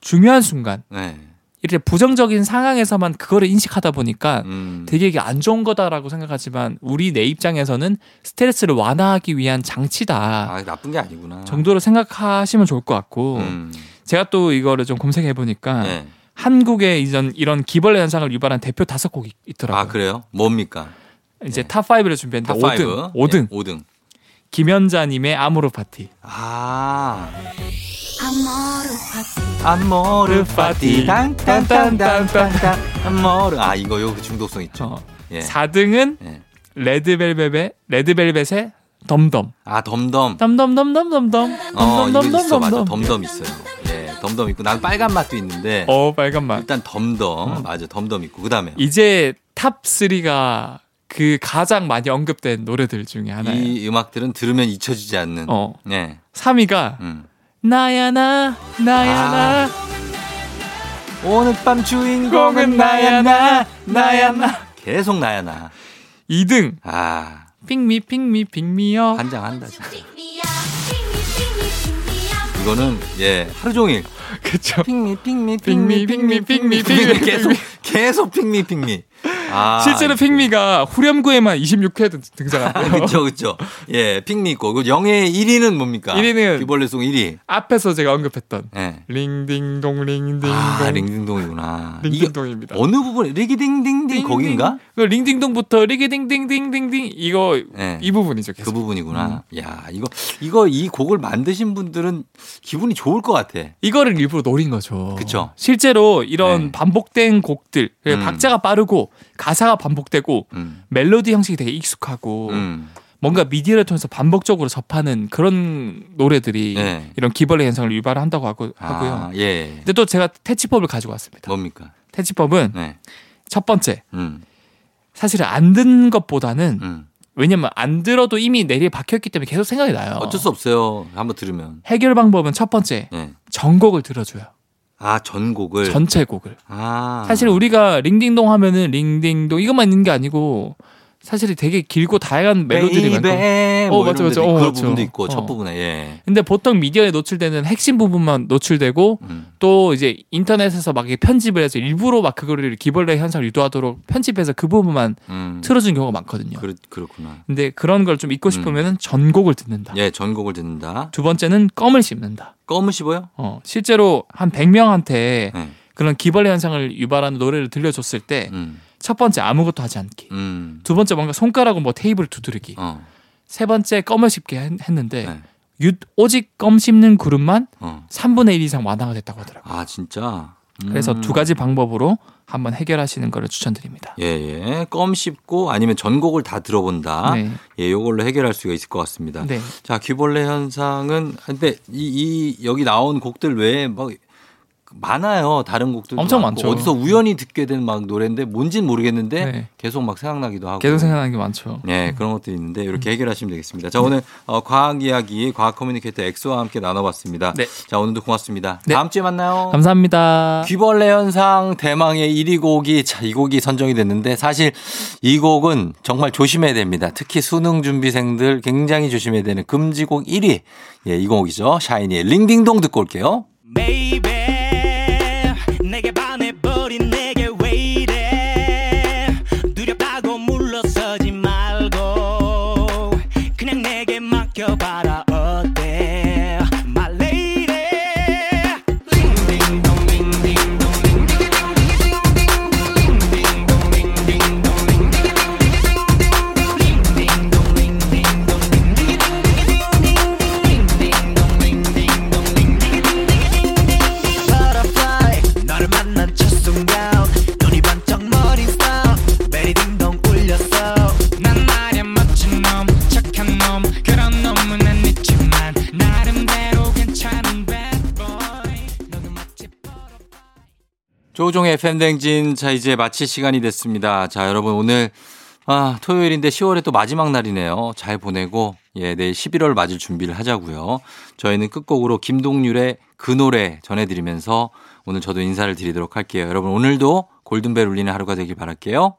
중요한 순간 네. 이렇게 부정적인 상황에서만 그거를 인식하다 보니까 음. 되게 이게 안 좋은 거다라고 생각하지만 우리 내 입장에서는 스트레스를 완화하기 위한 장치다. 아, 나쁜 게 아니구나. 정도로 생각하시면 좋을 것 같고 음. 제가 또 이거를 좀 검색해 보니까 네. 한국에 이전 이런 귀벌레 현상을 유발한 대표 다섯 곡이 있더라고요. 아 그래요? 뭡니까? 이제 네. top 5를 준비했는데 top 5등. 5등. 네, 5등. 김연자님의 아모르 파티. 아. 아모르 파티 딴딴딴딴딴딴 아모르 아 이거 요 중독성 있죠. 어. 예. 4등은 예. 레드벨벳의 레드벨벳의 Dumb Dumb. 아 Dumb Dumb. 덤덤덤덤덤덤. 어 이거 있어 맞아 Dumb Dumb 있어요. 예 Dumb Dumb 있고 난 빨간 맛도 있는데. 어 빨간 맛. 일단 Dumb Dumb 어. 맞아 Dumb Dumb 있고 그다음에 이제 top 3가 그 가장 많이 언급된 노래들 중에 하나예요. 이 음악들은 들으면 잊혀지지 않는. 어. 네. 3위가 음. 나야 나 나야 아. 나. 오늘 밤 주인공은 나야 나 나야 나 계속 나야 나. 2등. 아. 핑미 핑미 핑미요 환장한다 진짜. 이거는 예 하루 종일. 그쵸. 핑미 핑미 핑미 핑미 핑미 핑미 계속 계속 핑미 핑미 아, 실제로 핑미가 후렴구에만 26회 등장하고요. 그렇죠, 그렇죠. 예, 핑미 있고 그 영의 1위는 뭡니까? 1위는 귀벌레송 1위. 앞에서 제가 언급했던 네. 링딩동 링딩동. 아, Ring Ding Dong이구나. Ring Ding Dong입니다. 어느 부분 리기딩딩딩 거긴가? 그 Ring Ding Dong부터 리기딩딩딩딩딩 이거 네. 이 부분이죠. 계속. 그 부분이구나. 음. 야, 이거 이거 이 곡을 만드신 분들은 기분이 좋을 것 같아. 이거를 일부러 노린 거죠. 그렇죠. 실제로 이런 네. 반복된 곡들, 음. 박자가 빠르고 가사가 반복되고 음. 멜로디 형식이 되게 익숙하고 음. 뭔가 미디어를 통해서 반복적으로 접하는 그런 노래들이 네. 이런 귀벌레 현상을 유발한다고 하고, 아, 하고요. 예. 근데 또 제가 퇴치법을 가지고 왔습니다. 뭡니까? 퇴치법은 네. 첫 번째 음. 사실은 안 듣는 것보다는 음. 왜냐면 안 들어도 이미 내리에 박혀있기 때문에 계속 생각이 나요. 어쩔 수 없어요. 한번 들으면. 해결 방법은 첫 번째 네. 전곡을 들어줘요. 아 전곡을 전체 곡을. 아. 사실 우리가 링딩동 하면은 링딩동 이것만 있는 게 아니고 사실 되게 길고 다양한 멜로디들이 많고. 어, 맞죠, 맞죠. 어, 그 부분도 있고, 어. 첫 부분에, 예. 근데 보통 미디어에 노출되는 핵심 부분만 노출되고, 음. 또 이제 인터넷에서 막 편집을 해서 일부러 막 그거를 기벌레 현상을 유도하도록 편집해서 그 부분만 음. 틀어준 경우가 많거든요. 그렇, 그렇구나. 근데 그런 걸 좀 잊고 음. 싶으면은 전곡을 듣는다. 예, 전곡을 듣는다. 두 번째는 껌을 씹는다. 껌을 씹어요? 어, 실제로 한 100명한테 네. 그런 기벌레 현상을 유발하는 노래를 들려줬을 때, 음. 첫 번째 아무것도 하지 않기. 음. 두 번째 뭔가 손가락으로 뭐 테이블 두드리기. 어. 세 번째 껌을 씹게 했는데 네. 유, 오직 껌 씹는 그룹만 어. 3분의 1 이상 완화가 됐다고 하더라고요. 아 진짜. 음. 그래서 두 가지 방법으로 한번 해결하시는 거를 추천드립니다. 예, 예. 껌 씹고 아니면 전곡을 다 들어본다. 네. 예, 요걸로 해결할 수가 있을 것 같습니다. 네. 자, 귀벌레 현상은 근데 이, 이 여기 나온 곡들 외에 막 많아요. 다른 곡들 엄청 많죠. 어디서 우연히 듣게 된 막 노래인데 뭔진 모르겠는데 네. 계속 막 생각나기도 하고. 계속 생각나는 게 많죠. 네, 그런 것들이 있는데 이렇게 음. 해결하시면 되겠습니다. 자, 오늘 어, 과학 이야기 과학 communicator 엑소와 함께 나눠봤습니다. 네. 자, 오늘도 고맙습니다. 네. 다음 주에 만나요. 감사합니다. 귀벌레 현상 대망의 1위 곡이 자, 이 곡이 선정이 됐는데 사실 이 곡은 정말 조심해야 됩니다. 특히 수능 준비생들 굉장히 조심해야 되는 금지곡 1위. 예, 이 곡이죠. 샤이니의 링딩동 듣고 올게요. Baby. 조종의 팬댕진. 자, 이제 마칠 시간이 됐습니다. 자, 여러분 오늘, 아, 토요일인데 10월의 또 마지막 날이네요. 잘 보내고, 예, 내일 11월 맞을 준비를 하자고요. 저희는 끝곡으로 김동률의 그 노래 전해드리면서 오늘 저도 인사를 드리도록 할게요. 여러분 오늘도 골든벨 울리는 하루가 되길 바랄게요.